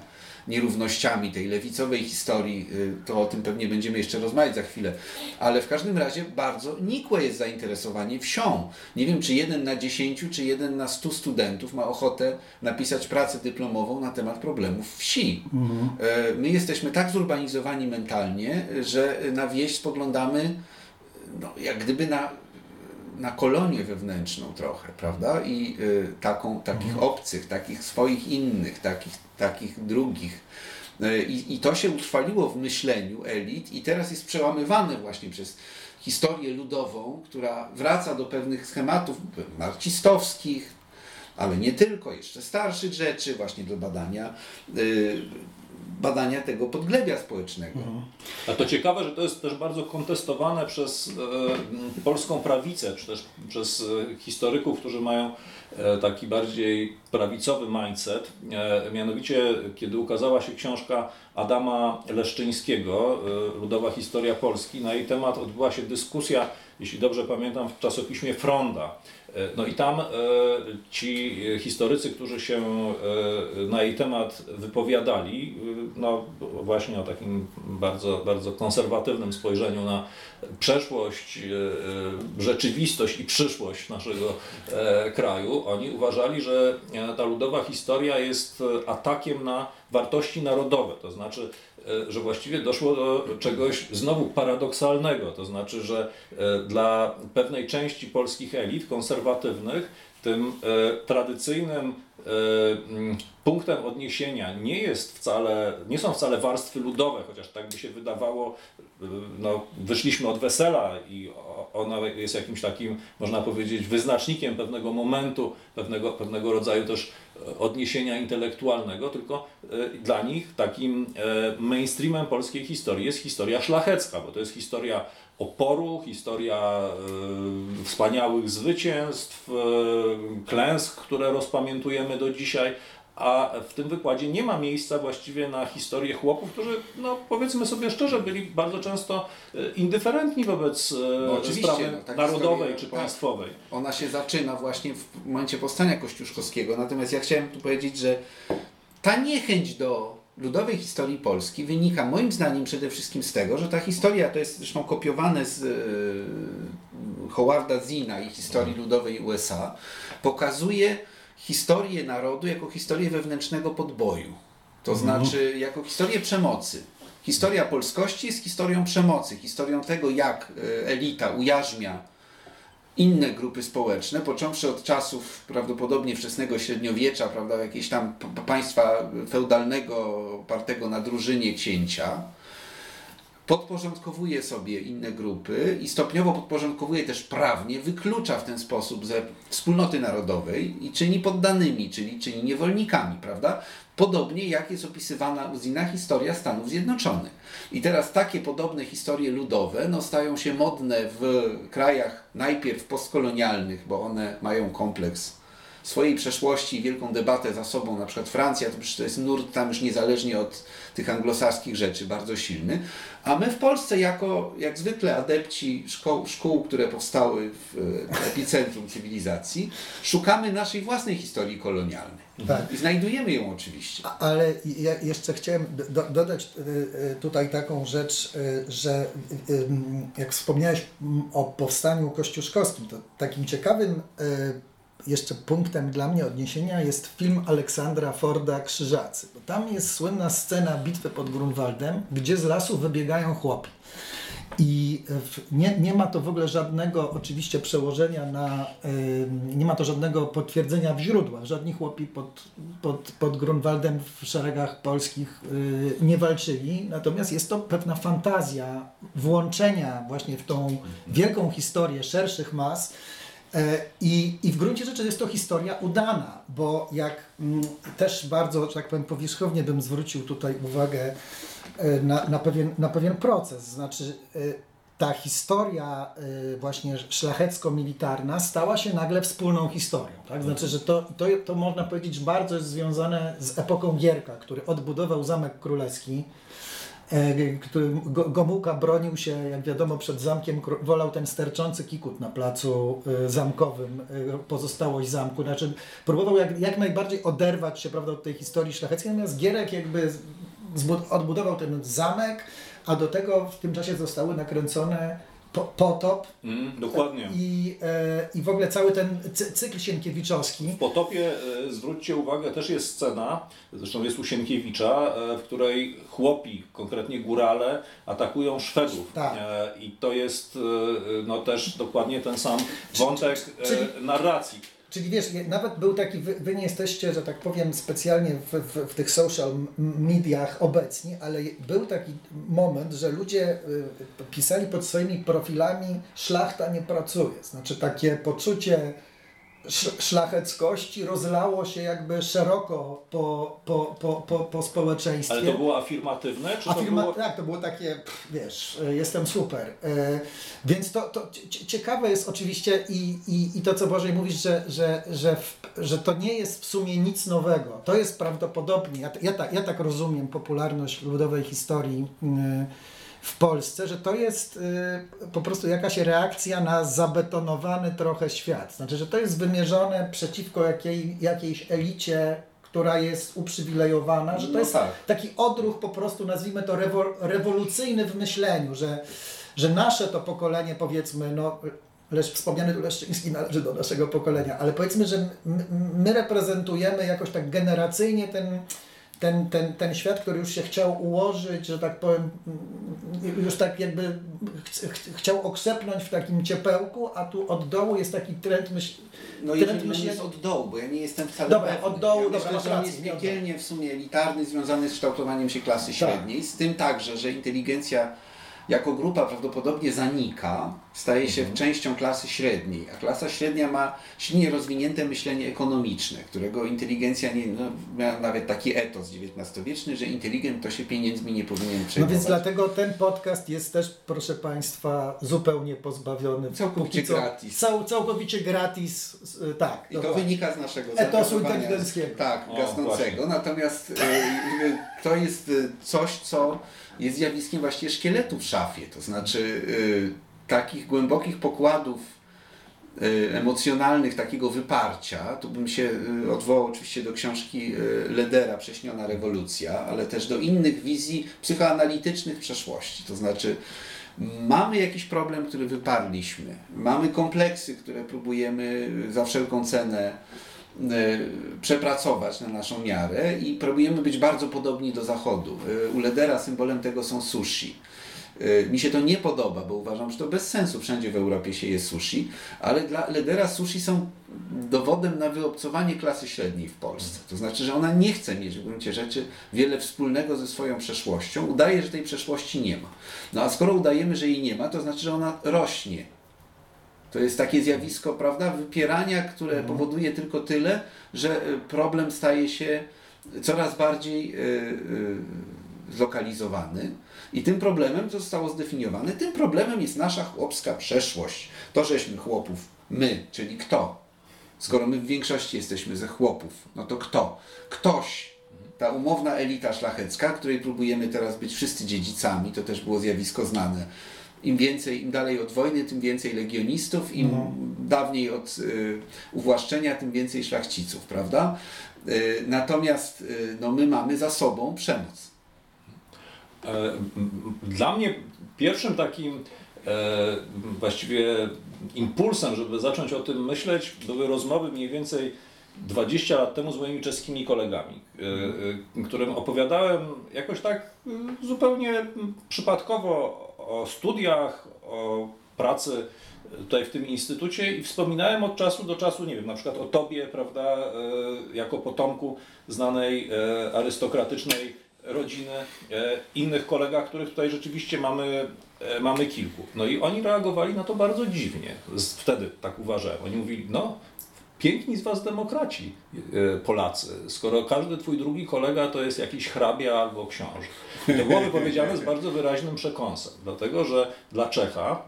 nierównościami tej lewicowej historii, y, to o tym pewnie będziemy jeszcze rozmawiać za chwilę, ale w każdym razie bardzo nikłe jest zainteresowanie wsią. Nie wiem, czy jeden na dziesięciu, czy jeden na stu studentów ma ochotę napisać pracę dyplomową na temat problemów wsi. Mhm. E, my jesteśmy tak zurbanizowani mentalnie, że na wieś spoglądamy no, jak gdyby na na kolonię wewnętrzną trochę, prawda? I y, taką, takich mhm. obcych, takich swoich innych, takich, takich drugich. Y, I, to się utrwaliło w myśleniu elit i teraz jest przełamywane właśnie przez historię ludową, która wraca do pewnych schematów marcistowskich, ale nie tylko, jeszcze starszych rzeczy, właśnie do badania y, badania tego podglebia społecznego. Mhm. A to ciekawe, że to jest też bardzo kontestowane przez e, polską prawicę, czy też przez e, historyków, którzy mają e, taki bardziej prawicowy mindset. E, mianowicie, kiedy ukazała się książka Adama Leszczyńskiego, e, Ludowa Historia Polski, na jej temat odbyła się dyskusja, jeśli dobrze pamiętam, w czasopiśmie Fronda. E, no i tam e, ci historycy, którzy się e, na jej temat wypowiadali, no właśnie o takim bardzo, bardzo konserwatywnym spojrzeniu na przeszłość, rzeczywistość i przyszłość naszego kraju, oni uważali, że ta ludowa historia jest atakiem na wartości narodowe, to znaczy E, że właściwie doszło do czegoś znowu paradoksalnego, to znaczy, że e, dla pewnej części polskich elit konserwatywnych tym e, tradycyjnym punktem odniesienia nie jest wcale, nie są wcale warstwy ludowe, chociaż tak by się wydawało, no, wyszliśmy od wesela i ona jest jakimś takim, można powiedzieć, wyznacznikiem pewnego momentu, pewnego, pewnego rodzaju też odniesienia intelektualnego, tylko e, dla nich takim e, mainstreamem polskiej historii jest historia szlachecka, bo to jest historia oporu, historia e, wspaniałych zwycięstw, klęsk, które rozpamiętujemy do dzisiaj, a w tym wykładzie nie ma miejsca właściwie na historię chłopów, którzy, no powiedzmy sobie szczerze, byli bardzo często e, indyferentni wobec e, no, sprawy no, narodowej historia, czy tak. państwowej. Ona się zaczyna właśnie w momencie powstania Kościuszkowskiego, natomiast ja chciałem tu powiedzieć, że ta niechęć do ludowej historii Polski wynika moim zdaniem przede wszystkim z tego, że ta historia to jest zresztą kopiowane z e, Howarda Zina i historii ludowej USA, pokazuje historię narodu jako historię wewnętrznego podboju. To mhm. znaczy jako historię przemocy. Historia polskości jest historią przemocy, historią tego, jak e, elita ujarzmia inne grupy społeczne, począwszy od czasów prawdopodobnie wczesnego średniowiecza, prawda, jakiegoś tam państwa feudalnego, opartego na drużynie księcia, podporządkowuje sobie inne grupy i stopniowo podporządkowuje też prawnie, wyklucza w ten sposób ze wspólnoty narodowej i czyni poddanymi, czyli czyni niewolnikami, prawda? Podobnie jak jest opisywana Uzina historia Stanów Zjednoczonych. I teraz takie podobne historie ludowe no, stają się modne w krajach najpierw postkolonialnych, bo one mają kompleks swojej przeszłości i wielką debatę za sobą, na przykład Francja, to to jest nurt tam już niezależnie od tych anglosaskich rzeczy, bardzo silny, a my w Polsce jako, jak zwykle, adepci szkół, które powstały w epicentrum cywilizacji, szukamy naszej własnej historii kolonialnej. Tak. I znajdujemy ją oczywiście. Ale ja jeszcze chciałem do, dodać y, y, tutaj taką rzecz, y, że jak wspomniałeś o powstaniu kościuszkowskim, to takim ciekawym jeszcze punktem dla mnie odniesienia jest film Aleksandra Forda Krzyżacy. Bo tam jest słynna scena bitwy pod Grunwaldem, gdzie z lasu wybiegają chłopi. I w, nie, nie ma to w ogóle żadnego oczywiście przełożenia na, nie ma to żadnego potwierdzenia w źródłach. Żadni chłopi pod, pod, pod Grunwaldem w szeregach polskich y, nie walczyli, natomiast jest to pewna fantazja włączenia właśnie w tą wielką historię szerszych mas. E, I, I w gruncie rzeczy jest to historia udana, bo jak mm, też bardzo, że tak powiem, powierzchownie bym zwrócił tutaj uwagę e, na, na, pewien, na pewien proces. Znaczy, e, ta historia e, właśnie szlachecko-militarna stała się nagle wspólną historią. Tak? Znaczy, że to, to, to można powiedzieć, bardzo jest związane z epoką Gierka, który odbudował Zamek Królewski. E, który Go- Gomułka bronił się, jak wiadomo, przed zamkiem, wolał ten sterczący kikut na placu e, zamkowym, e, pozostałość zamku, znaczy próbował jak, jak najbardziej oderwać się prawda, od tej historii szlacheckiej, natomiast Gierek jakby odbudował ten zamek, a do tego w tym czasie zostały nakręcone po, potop Mm, dokładnie. i, e, i w ogóle cały ten cy- cykl sienkiewiczowski. W Potopie, e, zwróćcie uwagę, też jest scena, zresztą jest u Sienkiewicza, e, w której chłopi, konkretnie górale, atakują Szwedów. Tak. E, I to jest e, no, też dokładnie ten sam wątek e, czyli- narracji. Czyli wiesz, nawet był taki, wy, wy nie jesteście, że tak powiem, specjalnie w, w, w tych social mediach obecni, ale był taki moment, że ludzie y, pisali pod swoimi profilami szlachta nie pracuje. Znaczy takie poczucie szlacheckości rozlało się jakby szeroko po, po, po, po, po społeczeństwie. Ale to było afirmatywne, czy to Afirma, było... Tak, to było takie, pff, wiesz, e, jestem super. E, więc to, to cie- ciekawe jest oczywiście i, i, i to, co Bożej mówisz, że, że, że, w, że to nie jest w sumie nic nowego. To jest prawdopodobnie, ja, ja, tak, ja tak rozumiem popularność ludowej historii mm, w Polsce, że to jest y, po prostu jakaś reakcja na zabetonowany trochę świat. Znaczy, że to jest wymierzone przeciwko jakiej, jakiejś elicie, która jest uprzywilejowana, że to No jest tak. taki odruch po prostu, nazwijmy to rewo, rewolucyjny w myśleniu, że, że nasze to pokolenie, powiedzmy, no, Lesz, wspomniany Leszczyński należy do naszego pokolenia, ale powiedzmy, że my, my reprezentujemy jakoś tak generacyjnie ten, ten, ten, ten świat, który już się chciał ułożyć, że tak powiem, już tak jakby ch, ch, chciał okrzepnąć w takim ciepełku, a tu od dołu jest taki trend myśl, No trend myślenia- jest od dołu, bo ja nie jestem wcale Dobra, pewny. od dołu, ja dobra, myślę, że on jest piekielnie w sumie elitarny, związany z kształtowaniem się klasy średniej, z tym także, że inteligencja jako grupa prawdopodobnie zanika, staje się częścią klasy średniej, a klasa średnia ma silnie rozwinięte myślenie ekonomiczne, którego inteligencja nie, no, miała nawet taki etos XIX-wieczny, że inteligent to się pieniędzmi nie powinien No przejmować. więc dlatego ten podcast jest też, proszę Państwa, zupełnie pozbawiony. Całkowicie co- gratis. Cał, całkowicie gratis, s- tak. I to wynika z naszego Etosu inteligenckiego. Tak, O, gasnącego. Natomiast y, y, to jest y, coś, co jest zjawiskiem właściwie szkieletu w szafie. To znaczy y, takich głębokich pokładów y, emocjonalnych, takiego wyparcia. Tu bym się y, odwołał oczywiście do książki Ledera Prześniona rewolucja, ale też do innych wizji psychoanalitycznych przeszłości. To znaczy Mamy jakiś problem, który wyparliśmy. Mamy kompleksy, które próbujemy za wszelką cenę przepracować na naszą miarę i próbujemy być bardzo podobni do Zachodu. E, U Ledera symbolem tego są sushi. E, Mi się to nie podoba, bo uważam, że to bez sensu. Wszędzie w Europie się je sushi, ale dla Ledera sushi są dowodem na wyobcowanie klasy średniej w Polsce. To znaczy, że ona nie chce mieć w gruncie rzeczy wiele wspólnego ze swoją przeszłością. Udaje, że tej przeszłości nie ma. No a skoro udajemy, że jej nie ma, to znaczy, że ona rośnie. To jest takie zjawisko, prawda, wypierania, które powoduje tylko tyle, że y, problem staje się coraz bardziej y, y, zlokalizowany. I tym problemem, zostało zdefiniowane, tym problemem jest nasza chłopska przeszłość. To, żeśmy chłopów, my, czyli kto? Skoro my w większości jesteśmy ze chłopów, no to kto? Ktoś, ta umowna elita szlachecka, której próbujemy teraz być wszyscy dziedzicami, to też było zjawisko znane. Im więcej, im dalej od wojny, tym więcej legionistów, im dawniej od y, uwłaszczenia, tym więcej szlachciców, prawda? Y, natomiast y, no, my mamy za sobą przemoc. E, Dla mnie pierwszym takim e, właściwie impulsem, żeby zacząć o tym myśleć, były rozmowy mniej więcej 20 lat temu z moimi czeskimi kolegami, e, którym opowiadałem jakoś tak e, zupełnie przypadkowo o studiach, o pracy tutaj w tym instytucie i wspominałem od czasu do czasu, nie wiem, na przykład o tobie, prawda, e, jako potomku znanej e, arystokratycznej rodziny, e, innych kolegach, których tutaj rzeczywiście mamy, mamy kilku. No i oni reagowali na to bardzo dziwnie. Wtedy tak uważałem. Oni mówili, no piękni z was demokraci Polacy, skoro każdy twój drugi kolega to jest jakiś hrabia albo książę. To byłoby powiedziane z bardzo wyraźnym przekąsem, dlatego że dla Czecha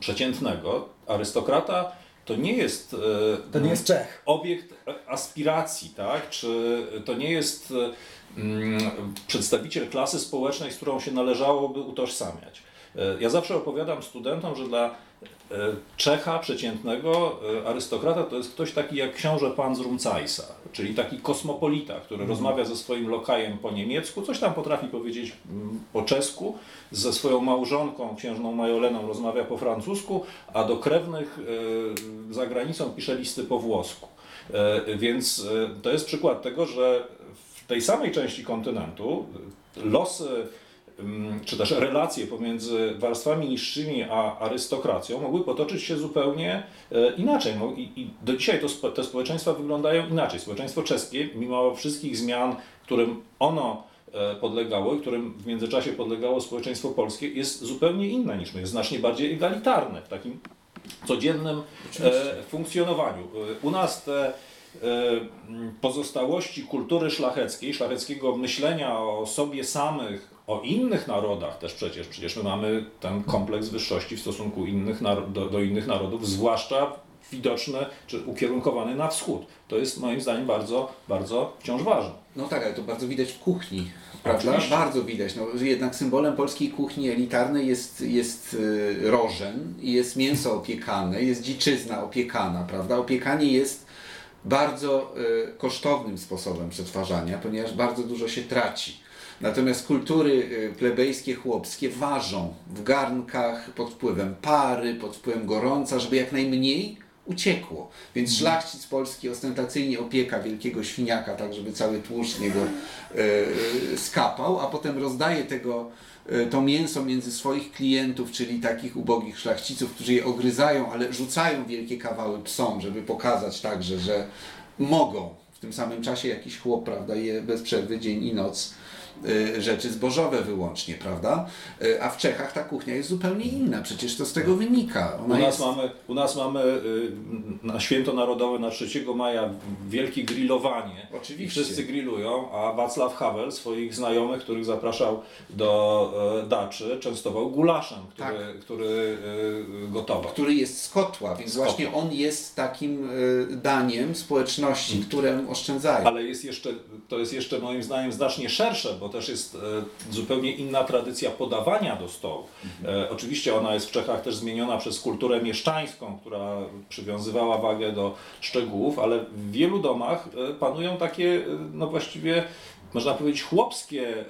przeciętnego arystokrata to nie jest, e, to nie jest Czech. obiekt aspiracji, tak? czy to nie jest mm, przedstawiciel klasy społecznej, z którą się należałoby utożsamiać. E, ja zawsze opowiadam studentom, że dla E, Czecha przeciętnego e, arystokrata to jest ktoś taki jak książę pan z Rumcajsa, czyli taki kosmopolita, który mm. rozmawia ze swoim lokajem po niemiecku, coś tam potrafi powiedzieć mm, po czesku, ze swoją małżonką, księżną Majoleną rozmawia po francusku, a do krewnych e, za granicą pisze listy po włosku. Więc to jest przykład tego, że w tej samej części kontynentu losy czy też relacje pomiędzy warstwami niższymi a arystokracją mogły potoczyć się zupełnie e, inaczej. I, do dzisiaj to, te społeczeństwa wyglądają inaczej. Społeczeństwo czeskie, mimo wszystkich zmian, którym ono e, podlegało i którym w międzyczasie podlegało społeczeństwo polskie, jest zupełnie inne niż my, jest znacznie bardziej egalitarne w takim codziennym e, funkcjonowaniu. U nas te pozostałości kultury szlacheckiej, szlacheckiego myślenia o sobie samych, o innych narodach też przecież, przecież my mamy ten kompleks wyższości w stosunku innych do, do innych narodów, zwłaszcza widoczny czy ukierunkowany na wschód. To jest moim zdaniem bardzo, bardzo wciąż ważne. No tak, ale to bardzo widać w kuchni, prawda? Oczywiście. Bardzo widać. No, jednak symbolem polskiej kuchni elitarnej jest, jest y, rożen, jest mięso opiekane, jest dziczyzna opiekana, prawda? Opiekanie jest bardzo y, kosztownym sposobem przetwarzania, ponieważ bardzo dużo się traci. Natomiast kultury y, plebejskie, chłopskie ważą w garnkach pod wpływem pary, pod wpływem gorąca, żeby jak najmniej uciekło. Więc mhm. szlachcic polski ostentacyjnie opieka wielkiego świniaka, tak żeby cały tłuszcz niego y, skapał, a potem rozdaje tego, y, to mięso między swoich klientów, czyli takich ubogich szlachciców, którzy je ogryzają, ale rzucają wielkie kawały psom, żeby pokazać także, że mogą. W tym samym czasie jakiś chłop, prawda, je bez przerwy dzień i noc Y, rzeczy zbożowe wyłącznie, prawda? Y, a w Czechach ta kuchnia jest zupełnie inna, przecież to z tego wynika. u nas, jest... mamy, u nas mamy y, na święto narodowe na 3 maja wielkie grillowanie. Oczywiście. Wszyscy grillują, a Wacław Havel swoich znajomych, których zapraszał do e, daczy, częstował gulaszem, który, tak. który gotował. Który jest z kotła, więc z właśnie kotła. on jest takim daniem społeczności, hmm. które oszczędzają. Ale jest jeszcze, to jest jeszcze moim zdaniem znacznie szersze, bo bo też jest e, zupełnie inna tradycja podawania do stołu. Mhm. Oczywiście ona jest w Czechach też zmieniona przez kulturę mieszczańską, która przywiązywała wagę do szczegółów, ale w wielu domach e, panują takie, no właściwie można powiedzieć, chłopskie, e,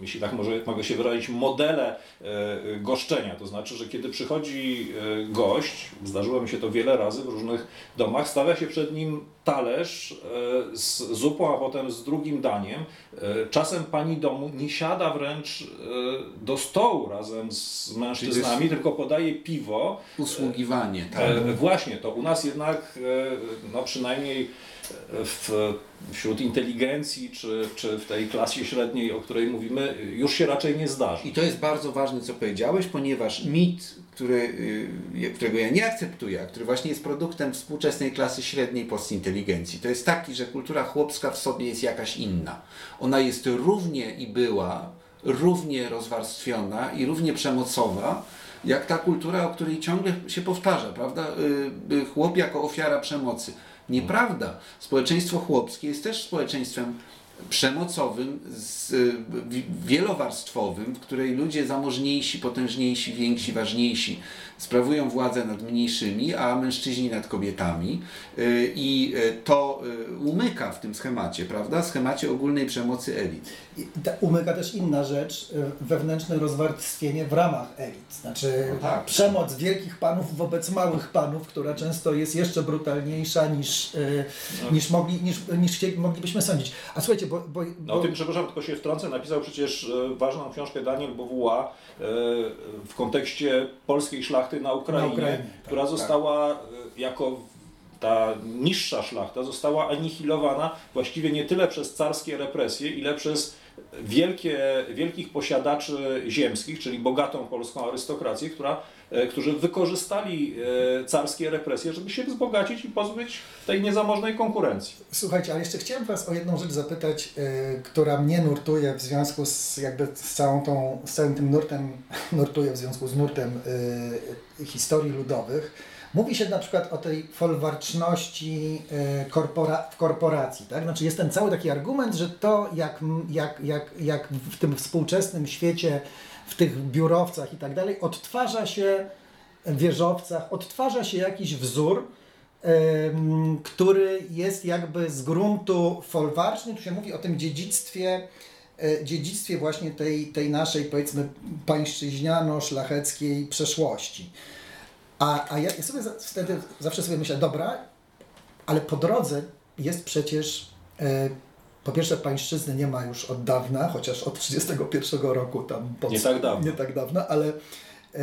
jeśli tak może, mogę się wyrazić, modele e, goszczenia. To znaczy, że kiedy przychodzi e, gość, zdarzyło mi się to wiele razy w różnych domach, stawia się przed nim talerz z zupą, a potem z drugim daniem. Czasem pani domu nie siada wręcz do stołu razem z mężczyznami, tylko podaje piwo. Usługiwanie, tak. Właśnie, to u nas jednak, no przynajmniej w, wśród inteligencji, czy, czy w tej klasie średniej, o której mówimy, już się raczej nie zdarzy. I to jest bardzo ważne, co powiedziałeś, ponieważ mit, który, y, którego ja nie akceptuję, a który właśnie jest produktem współczesnej klasy średniej postinteligencji, to jest taki, że kultura chłopska w sobie jest jakaś inna. Ona jest równie i była równie rozwarstwiona i równie przemocowa, jak ta kultura, o której ciągle się powtarza, prawda? Y, y, chłop jako ofiara przemocy. Nieprawda. Społeczeństwo chłopskie jest też społeczeństwem przemocowym, z, wielowarstwowym, w której ludzie zamożniejsi, potężniejsi, więksi, ważniejsi sprawują władzę nad mniejszymi, a mężczyźni nad kobietami. Y, I y, to y, umyka w tym schemacie, prawda? Schemacie ogólnej przemocy elit. umyka też inna rzecz, wewnętrzne rozwarstwienie w ramach elit. Znaczy no tak. przemoc wielkich panów wobec małych panów, która często jest jeszcze brutalniejsza niż, no. niż, mogli, niż, niż moglibyśmy sądzić. A słuchajcie, bo bo... bo, No bo o tym, przepraszam, tylko się wtrącę, napisał przecież ważną książkę Daniel Bovuła e, w kontekście polskiej szlachty na Ukrainie, Na Ukrainie, tak, która została e, jako ta niższa szlachta została anihilowana właściwie nie tyle przez carskie represje, ile przez wielkie, wielkich posiadaczy ziemskich, czyli bogatą polską arystokrację, która, e, którzy wykorzystali e, carskie represje, żeby się wzbogacić i pozbyć tej niezamożnej konkurencji. Słuchajcie, ale jeszcze chciałem Was o jedną rzecz zapytać, yy, która mnie nurtuje w związku z jakby z całą tą, z całym tym nurtem, nurtuje w związku z nurtem historii ludowych. Mówi się na przykład o tej folwarczności yy, korpora, w korporacji, tak? Znaczy jest ten cały taki argument, że to jak, jak, jak, jak w tym współczesnym świecie, w tych biurowcach i tak dalej, odtwarza się w wieżowcach, odtwarza się jakiś wzór, który jest jakby z gruntu folwarczny. Tu się mówi o tym dziedzictwie, e, dziedzictwie właśnie tej, tej naszej, powiedzmy, pańszczyźniano-szlacheckiej przeszłości. A, a ja sobie wtedy zawsze sobie myślę, dobra, ale po drodze jest przecież, e, po pierwsze pańszczyzny nie ma już od dawna, chociaż od 31 roku tam. Pod, Nie tak dawno. Nie tak dawno, ale e,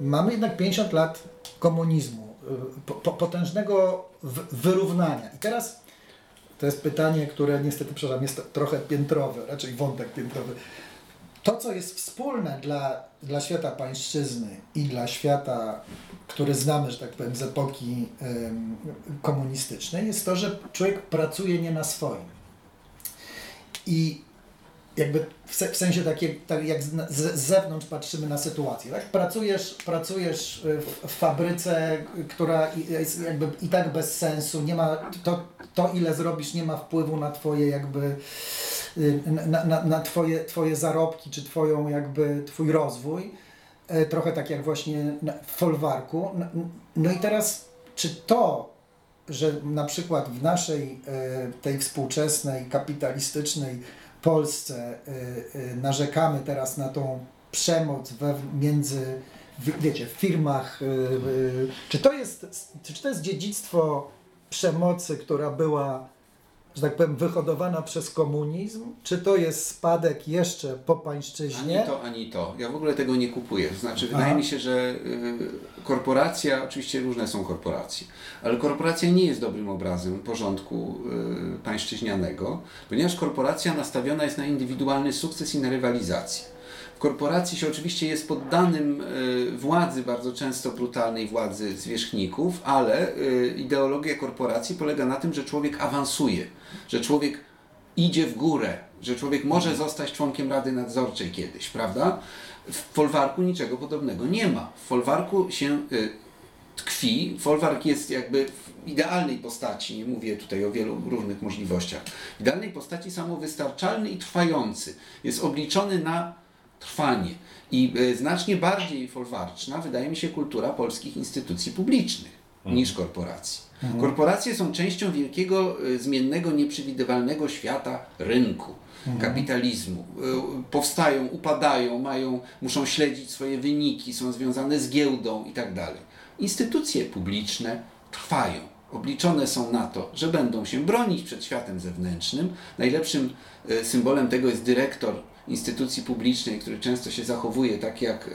mamy jednak 50 lat komunizmu, e, po, po, potężnego w, wyrównania. I teraz to jest pytanie, które niestety, przepraszam, jest trochę piętrowe, raczej wątek piętrowy. To, co jest wspólne dla, dla świata pańszczyzny i dla świata, który znamy, że tak powiem, z epoki em, komunistycznej, jest to, że człowiek pracuje nie na swoim. I jakby w, se, w sensie takie, tak jak z, z, zewnątrz patrzymy na sytuację, tak? Pracujesz, pracujesz w, w fabryce, która jest jakby i tak bez sensu, nie ma, to, to ile zrobisz nie ma wpływu na twoje jakby na, na, na twoje, twoje zarobki, czy twoją jakby twój rozwój. E, Trochę tak jak właśnie w folwarku. No, i teraz, czy to, że na przykład w naszej e, tej współczesnej, kapitalistycznej Polsce e, narzekamy teraz na tą przemoc we, między, wiecie, w firmach, czy to jest, czy to jest dziedzictwo przemocy, która była że tak powiem, wyhodowana przez komunizm, czy to jest spadek jeszcze po pańszczyźnie? Ani to, ani to. Ja w ogóle tego nie kupuję. To znaczy, wydaje Aha. mi się, że y, korporacja, oczywiście różne są korporacje, ale korporacja nie jest dobrym obrazem porządku y, pańszczyźnianego, ponieważ korporacja nastawiona jest na indywidualny sukces i na rywalizację. Korporacji się oczywiście jest poddanym y, władzy, bardzo często brutalnej władzy zwierzchników, ale y, ideologia korporacji polega na tym, że człowiek awansuje, że człowiek idzie w górę, że człowiek może zostać członkiem Rady Nadzorczej kiedyś, prawda? W folwarku niczego podobnego nie ma. W folwarku się y, tkwi. Folwark jest jakby w idealnej postaci, nie mówię tutaj o wielu różnych możliwościach, w idealnej postaci samowystarczalny i trwający. Jest obliczony na trwanie. I y, znacznie bardziej folwarczna wydaje mi się kultura polskich instytucji publicznych niż korporacji. Korporacje są częścią wielkiego, y, zmiennego, nieprzewidywalnego świata rynku, kapitalizmu. Y, Powstają, upadają, mają, muszą śledzić swoje wyniki, są związane z giełdą i tak dalej. Instytucje publiczne trwają. Obliczone są na to, że będą się bronić przed światem zewnętrznym. Najlepszym symbolem tego jest dyrektor instytucji publicznej, który często się zachowuje tak jak y, y,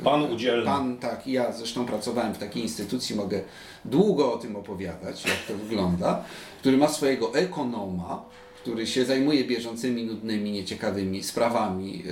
y, Pan udzielny. Pan, tak, ja zresztą pracowałem w takiej instytucji, mogę długo o tym opowiadać, jak to wygląda, który ma swojego ekonoma, który się zajmuje bieżącymi, nudnymi, nieciekawymi sprawami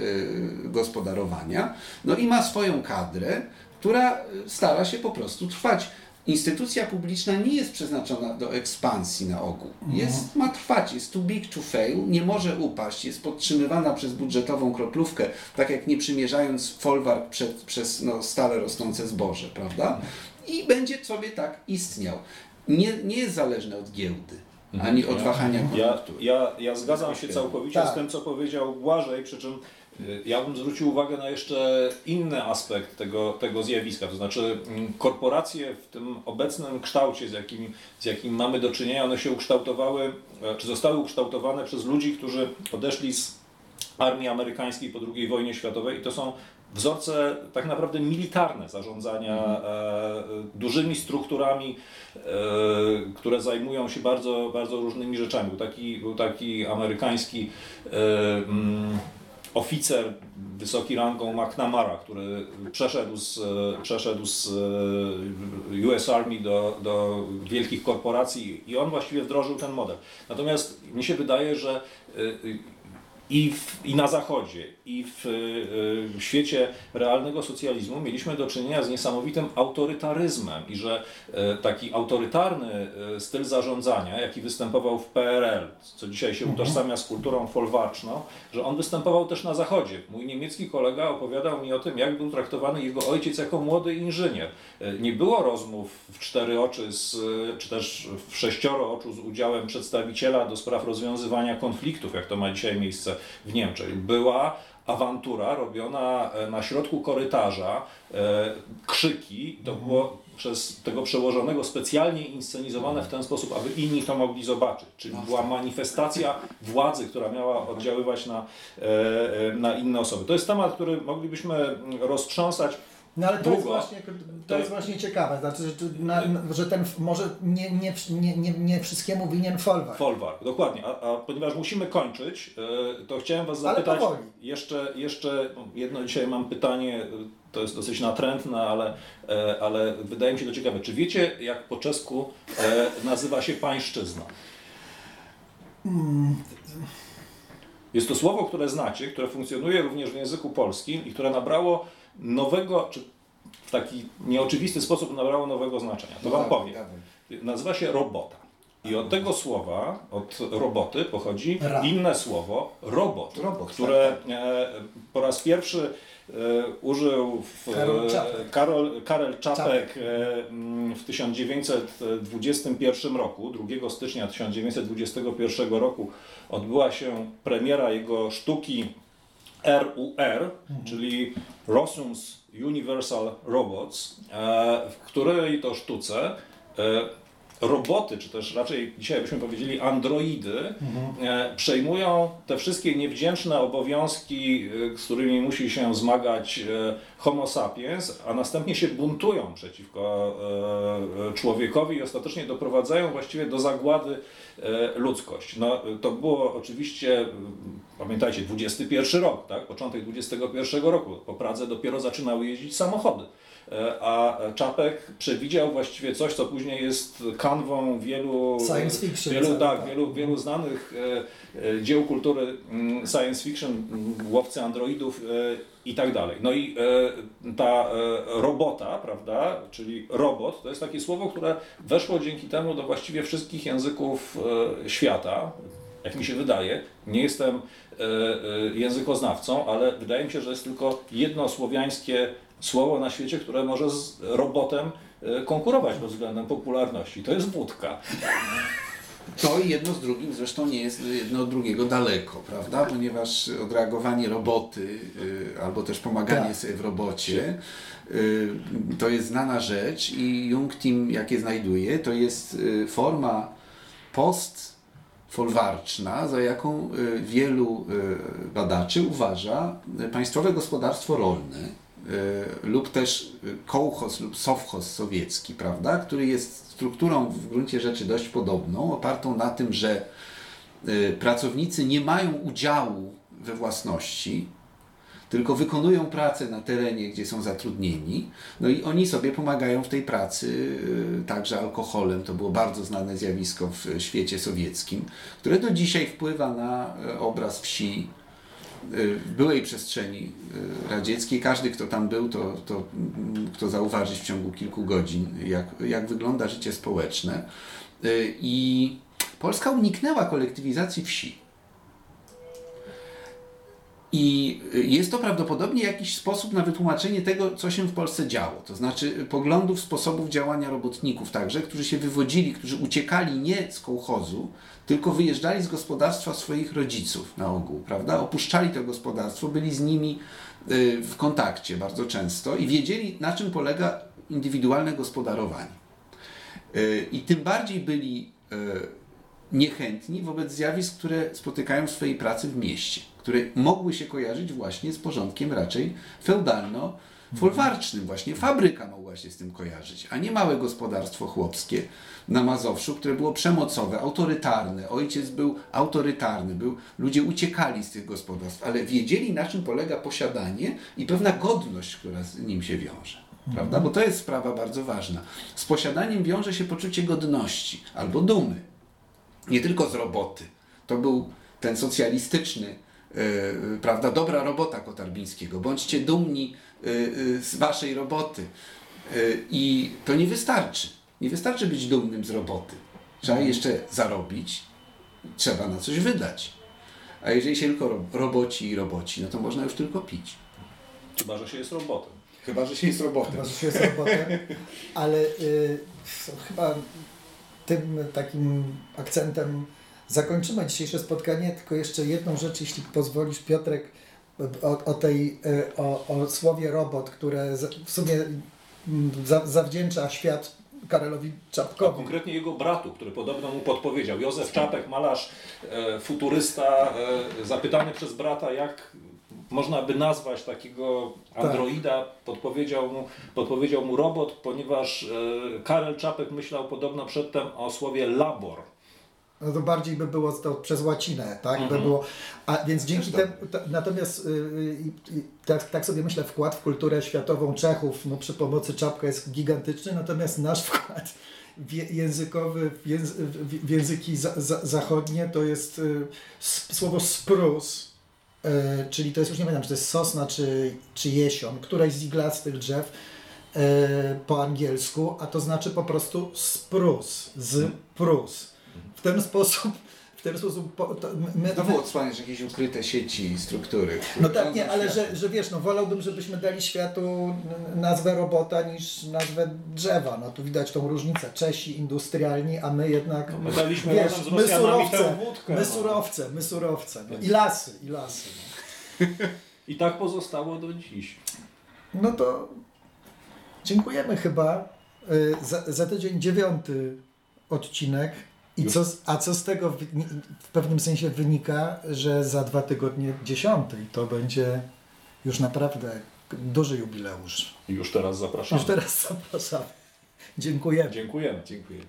gospodarowania, no i ma swoją kadrę, która stara się po prostu trwać. Instytucja publiczna nie jest przeznaczona do ekspansji na ogół. Jest, ma trwać, jest too big to fail, nie może upaść, jest podtrzymywana przez budżetową kroplówkę, tak jak nie przymierzając folwark przed, przez no, stale rosnące zboże, prawda? I będzie sobie tak istniał. Nie, nie jest zależny od giełdy, ani od wahania Ja, ja, ja zgadzam się całkowicie Tak. z tym, co powiedział Błażej, przy czym ja bym zwrócił uwagę na jeszcze inny aspekt tego, tego zjawiska, to znaczy mm, korporacje w tym obecnym kształcie, z jakim, z jakim mamy do czynienia, one się ukształtowały, e, czy zostały ukształtowane przez ludzi, którzy odeszli z armii amerykańskiej po II wojnie światowej i to są wzorce tak naprawdę militarne zarządzania e, dużymi strukturami, e, które zajmują się bardzo, bardzo różnymi rzeczami. Był taki, był taki amerykański e, mm, oficer wysoki rangą McNamara, który przeszedł z, przeszedł z e, US Army do, do wielkich korporacji i on właściwie wdrożył ten model. Natomiast mi się wydaje, że e, i, w, i na Zachodzie, i w, y, w, świecie realnego socjalizmu mieliśmy do czynienia z niesamowitym autorytaryzmem i że y, taki autorytarny y, styl zarządzania, jaki występował w PRL, co dzisiaj się mhm. utożsamia z kulturą folwarczną, że on występował też na Zachodzie. Mój niemiecki kolega opowiadał mi o tym, jak był traktowany jego ojciec jako młody inżynier. Nie było rozmów w cztery oczy, z, czy też w sześcioro oczu z udziałem przedstawiciela do spraw rozwiązywania konfliktów, jak to ma dzisiaj miejsce w Niemczech. Była awantura robiona e, na środku korytarza, e, krzyki, to mhm. było przez tego przełożonego specjalnie inscenizowane w ten sposób, aby inni to mogli zobaczyć. Czyli była manifestacja władzy, która miała oddziaływać na, e, na inne osoby. To jest temat, który moglibyśmy roztrząsać no ale to, Długo. jest właśnie, to jest właśnie ciekawe, znaczy, że, na, że ten może nie, nie, nie, nie wszystkiemu winien folwark. Folwark, dokładnie. A, a ponieważ musimy kończyć, e, to chciałem Was zapytać jeszcze, jeszcze jedno dzisiaj mam pytanie, to jest dosyć natrętne, ale, e, ale wydaje mi się to ciekawe. Czy wiecie, jak po czesku e, nazywa się pańszczyzna? Hmm. Jest to słowo, które znacie, które funkcjonuje również w języku polskim i które nabrało nowego, czy w taki nieoczywisty sposób nabrało nowego znaczenia. To no Wam tak, powiem. Nazywa się robota. I od tego słowa, od roboty pochodzi Ra. inne słowo robot, robot które tak, tak. E, po raz pierwszy e, użył w, Karol Czapek, Karol, Karel Czapek, e, w 1921 roku, 2 stycznia 1921 roku odbyła się premiera jego sztuki RUR, mhm. czyli Rossum's Universal Robots, e, w której to sztuce e, roboty, czy też raczej dzisiaj byśmy powiedzieli androidy, mhm. przejmują te wszystkie niewdzięczne obowiązki, z którymi musi się zmagać Homo sapiens, a następnie się buntują przeciwko człowiekowi i ostatecznie doprowadzają właściwie do zagłady ludzkość. No, to było oczywiście Pamiętajcie, 21 rok, tak? początek 21 roku. Po Pradze dopiero zaczynały jeździć samochody. E, a Czapek przewidział właściwie coś, co później jest kanwą wielu, science fiction, wielu, tak, wielu, wielu znanych e, e, dzieł kultury mm, science fiction, mm, łowcy androidów i tak dalej. No i ta robota, prawda, czyli robot, to jest takie słowo, które weszło dzięki temu do właściwie wszystkich języków świata jak mi się wydaje, nie jestem językoznawcą, ale wydaje mi się, że jest tylko jedno słowiańskie słowo na świecie, które może z robotem e, konkurować pod względem popularności. To jest wódka. To jedno z drugim zresztą nie jest jedno od drugiego daleko, prawda? Ponieważ odreagowanie roboty albo też pomaganie tak. sobie w robocie to jest znana rzecz i Jung Team, jakie znajduje, to jest forma post folwarczna, za jaką wielu badaczy uważa państwowe gospodarstwo rolne lub też kołchoz lub sowchoz sowiecki, prawda, który jest strukturą w gruncie rzeczy dość podobną, opartą na tym, że pracownicy nie mają udziału we własności, tylko wykonują pracę na terenie, gdzie są zatrudnieni, no i oni sobie pomagają w tej pracy y, także alkoholem. To było bardzo znane zjawisko w świecie sowieckim, które do dzisiaj wpływa na y, obraz wsi y, w byłej przestrzeni radzieckiej. Każdy, kto tam był, to, to mm, kto zauważyć w ciągu kilku godzin, jak, jak wygląda życie społeczne. I Polska uniknęła kolektywizacji wsi. I jest to prawdopodobnie jakiś sposób na wytłumaczenie tego, co się w Polsce działo. To znaczy poglądów, sposobów działania robotników także, którzy się wywodzili, którzy uciekali nie z kołchozu, tylko wyjeżdżali z gospodarstwa swoich rodziców na ogół, prawda? Opuszczali to gospodarstwo, byli z nimi y, w kontakcie bardzo często i wiedzieli, na czym polega indywidualne gospodarowanie. Y, I tym bardziej byli y, niechętni wobec zjawisk, które spotykają w swojej pracy w mieście, które mogły się kojarzyć właśnie z porządkiem raczej feudalno folwarcznym. Właśnie fabryka mogła się z tym kojarzyć, a nie małe gospodarstwo chłopskie na Mazowszu, które było przemocowe, autorytarne. Ojciec był autorytarny, był, ludzie uciekali z tych gospodarstw, ale wiedzieli na czym polega posiadanie i pewna godność, która z nim się wiąże. Prawda? Bo to jest sprawa bardzo ważna. Z posiadaniem wiąże się poczucie godności albo dumy nie tylko z roboty. To był ten socjalistyczny, prawda, dobra robota Kotarbińskiego. Bądźcie dumni yy, yy, z waszej roboty. I to nie wystarczy. Nie wystarczy być dumnym z roboty. Trzeba jeszcze zarobić, trzeba na coś wydać. A jeżeli się tylko ro- roboci i roboci, no to można już tylko pić. Chyba, że się jest robotem. Chyba, że się jest robotem. Chyba, że się jest robotem, ale y, chyba tym takim akcentem zakończymy dzisiejsze spotkanie, tylko jeszcze jedną rzecz, jeśli pozwolisz Piotrek, o, o tej, y, o, o słowie robot, które w sumie mm, za, zawdzięcza świat Karelowi A Czapkowi. konkretnie jego bratu, który podobno mu podpowiedział. Józef Czapek, malarz, e, futurysta, e, zapytany przez brata, jak można by nazwać takiego androida, podpowiedział, mu, podpowiedział mu robot, ponieważ e, Karel Czapek myślał podobno przedtem o słowie labor. No to bardziej by było to przez łacinę, tak? Mhm. By było, a więc dzięki Też temu, natomiast y, y, y, tak, tak sobie myślę, wkład w kulturę światową Czechów no, przy pomocy czapka jest gigantyczny, natomiast nasz wkład językowy w, języ, w w języki za, za, zachodnie to jest y, słowo spruce, y, czyli to jest, już nie pamiętam, czy to jest sosna, czy, czy jesion, któraś z iglastych drzew y, po angielsku, a to znaczy po prostu spruce, z prus. W ten sposób, w ten sposób po, to my, Znowu odsłaniasz jakieś ukryte sieci i struktury. no tak, nie, ale że, że wiesz, no wolałbym, żebyśmy dali światu nazwę robota niż nazwę drzewa. No tu widać tą różnicę. Czesi industrialni, a my jednak, No, my daliśmy wiesz, razem z my surowce, wódkę, my no. surowce, my surowce. No. I lasy, i lasy. I tak pozostało do dziś. No. no to dziękujemy chyba. Y, Za, za tydzień dziewiąty odcinek. I co, z- a co z tego w, w pewnym sensie wynika, że za dwa tygodnie dziesiąty i to będzie już naprawdę duży jubileusz. I już teraz zapraszamy. Już teraz zapraszam. Dziękujemy. Dziękujemy. Dziękuję.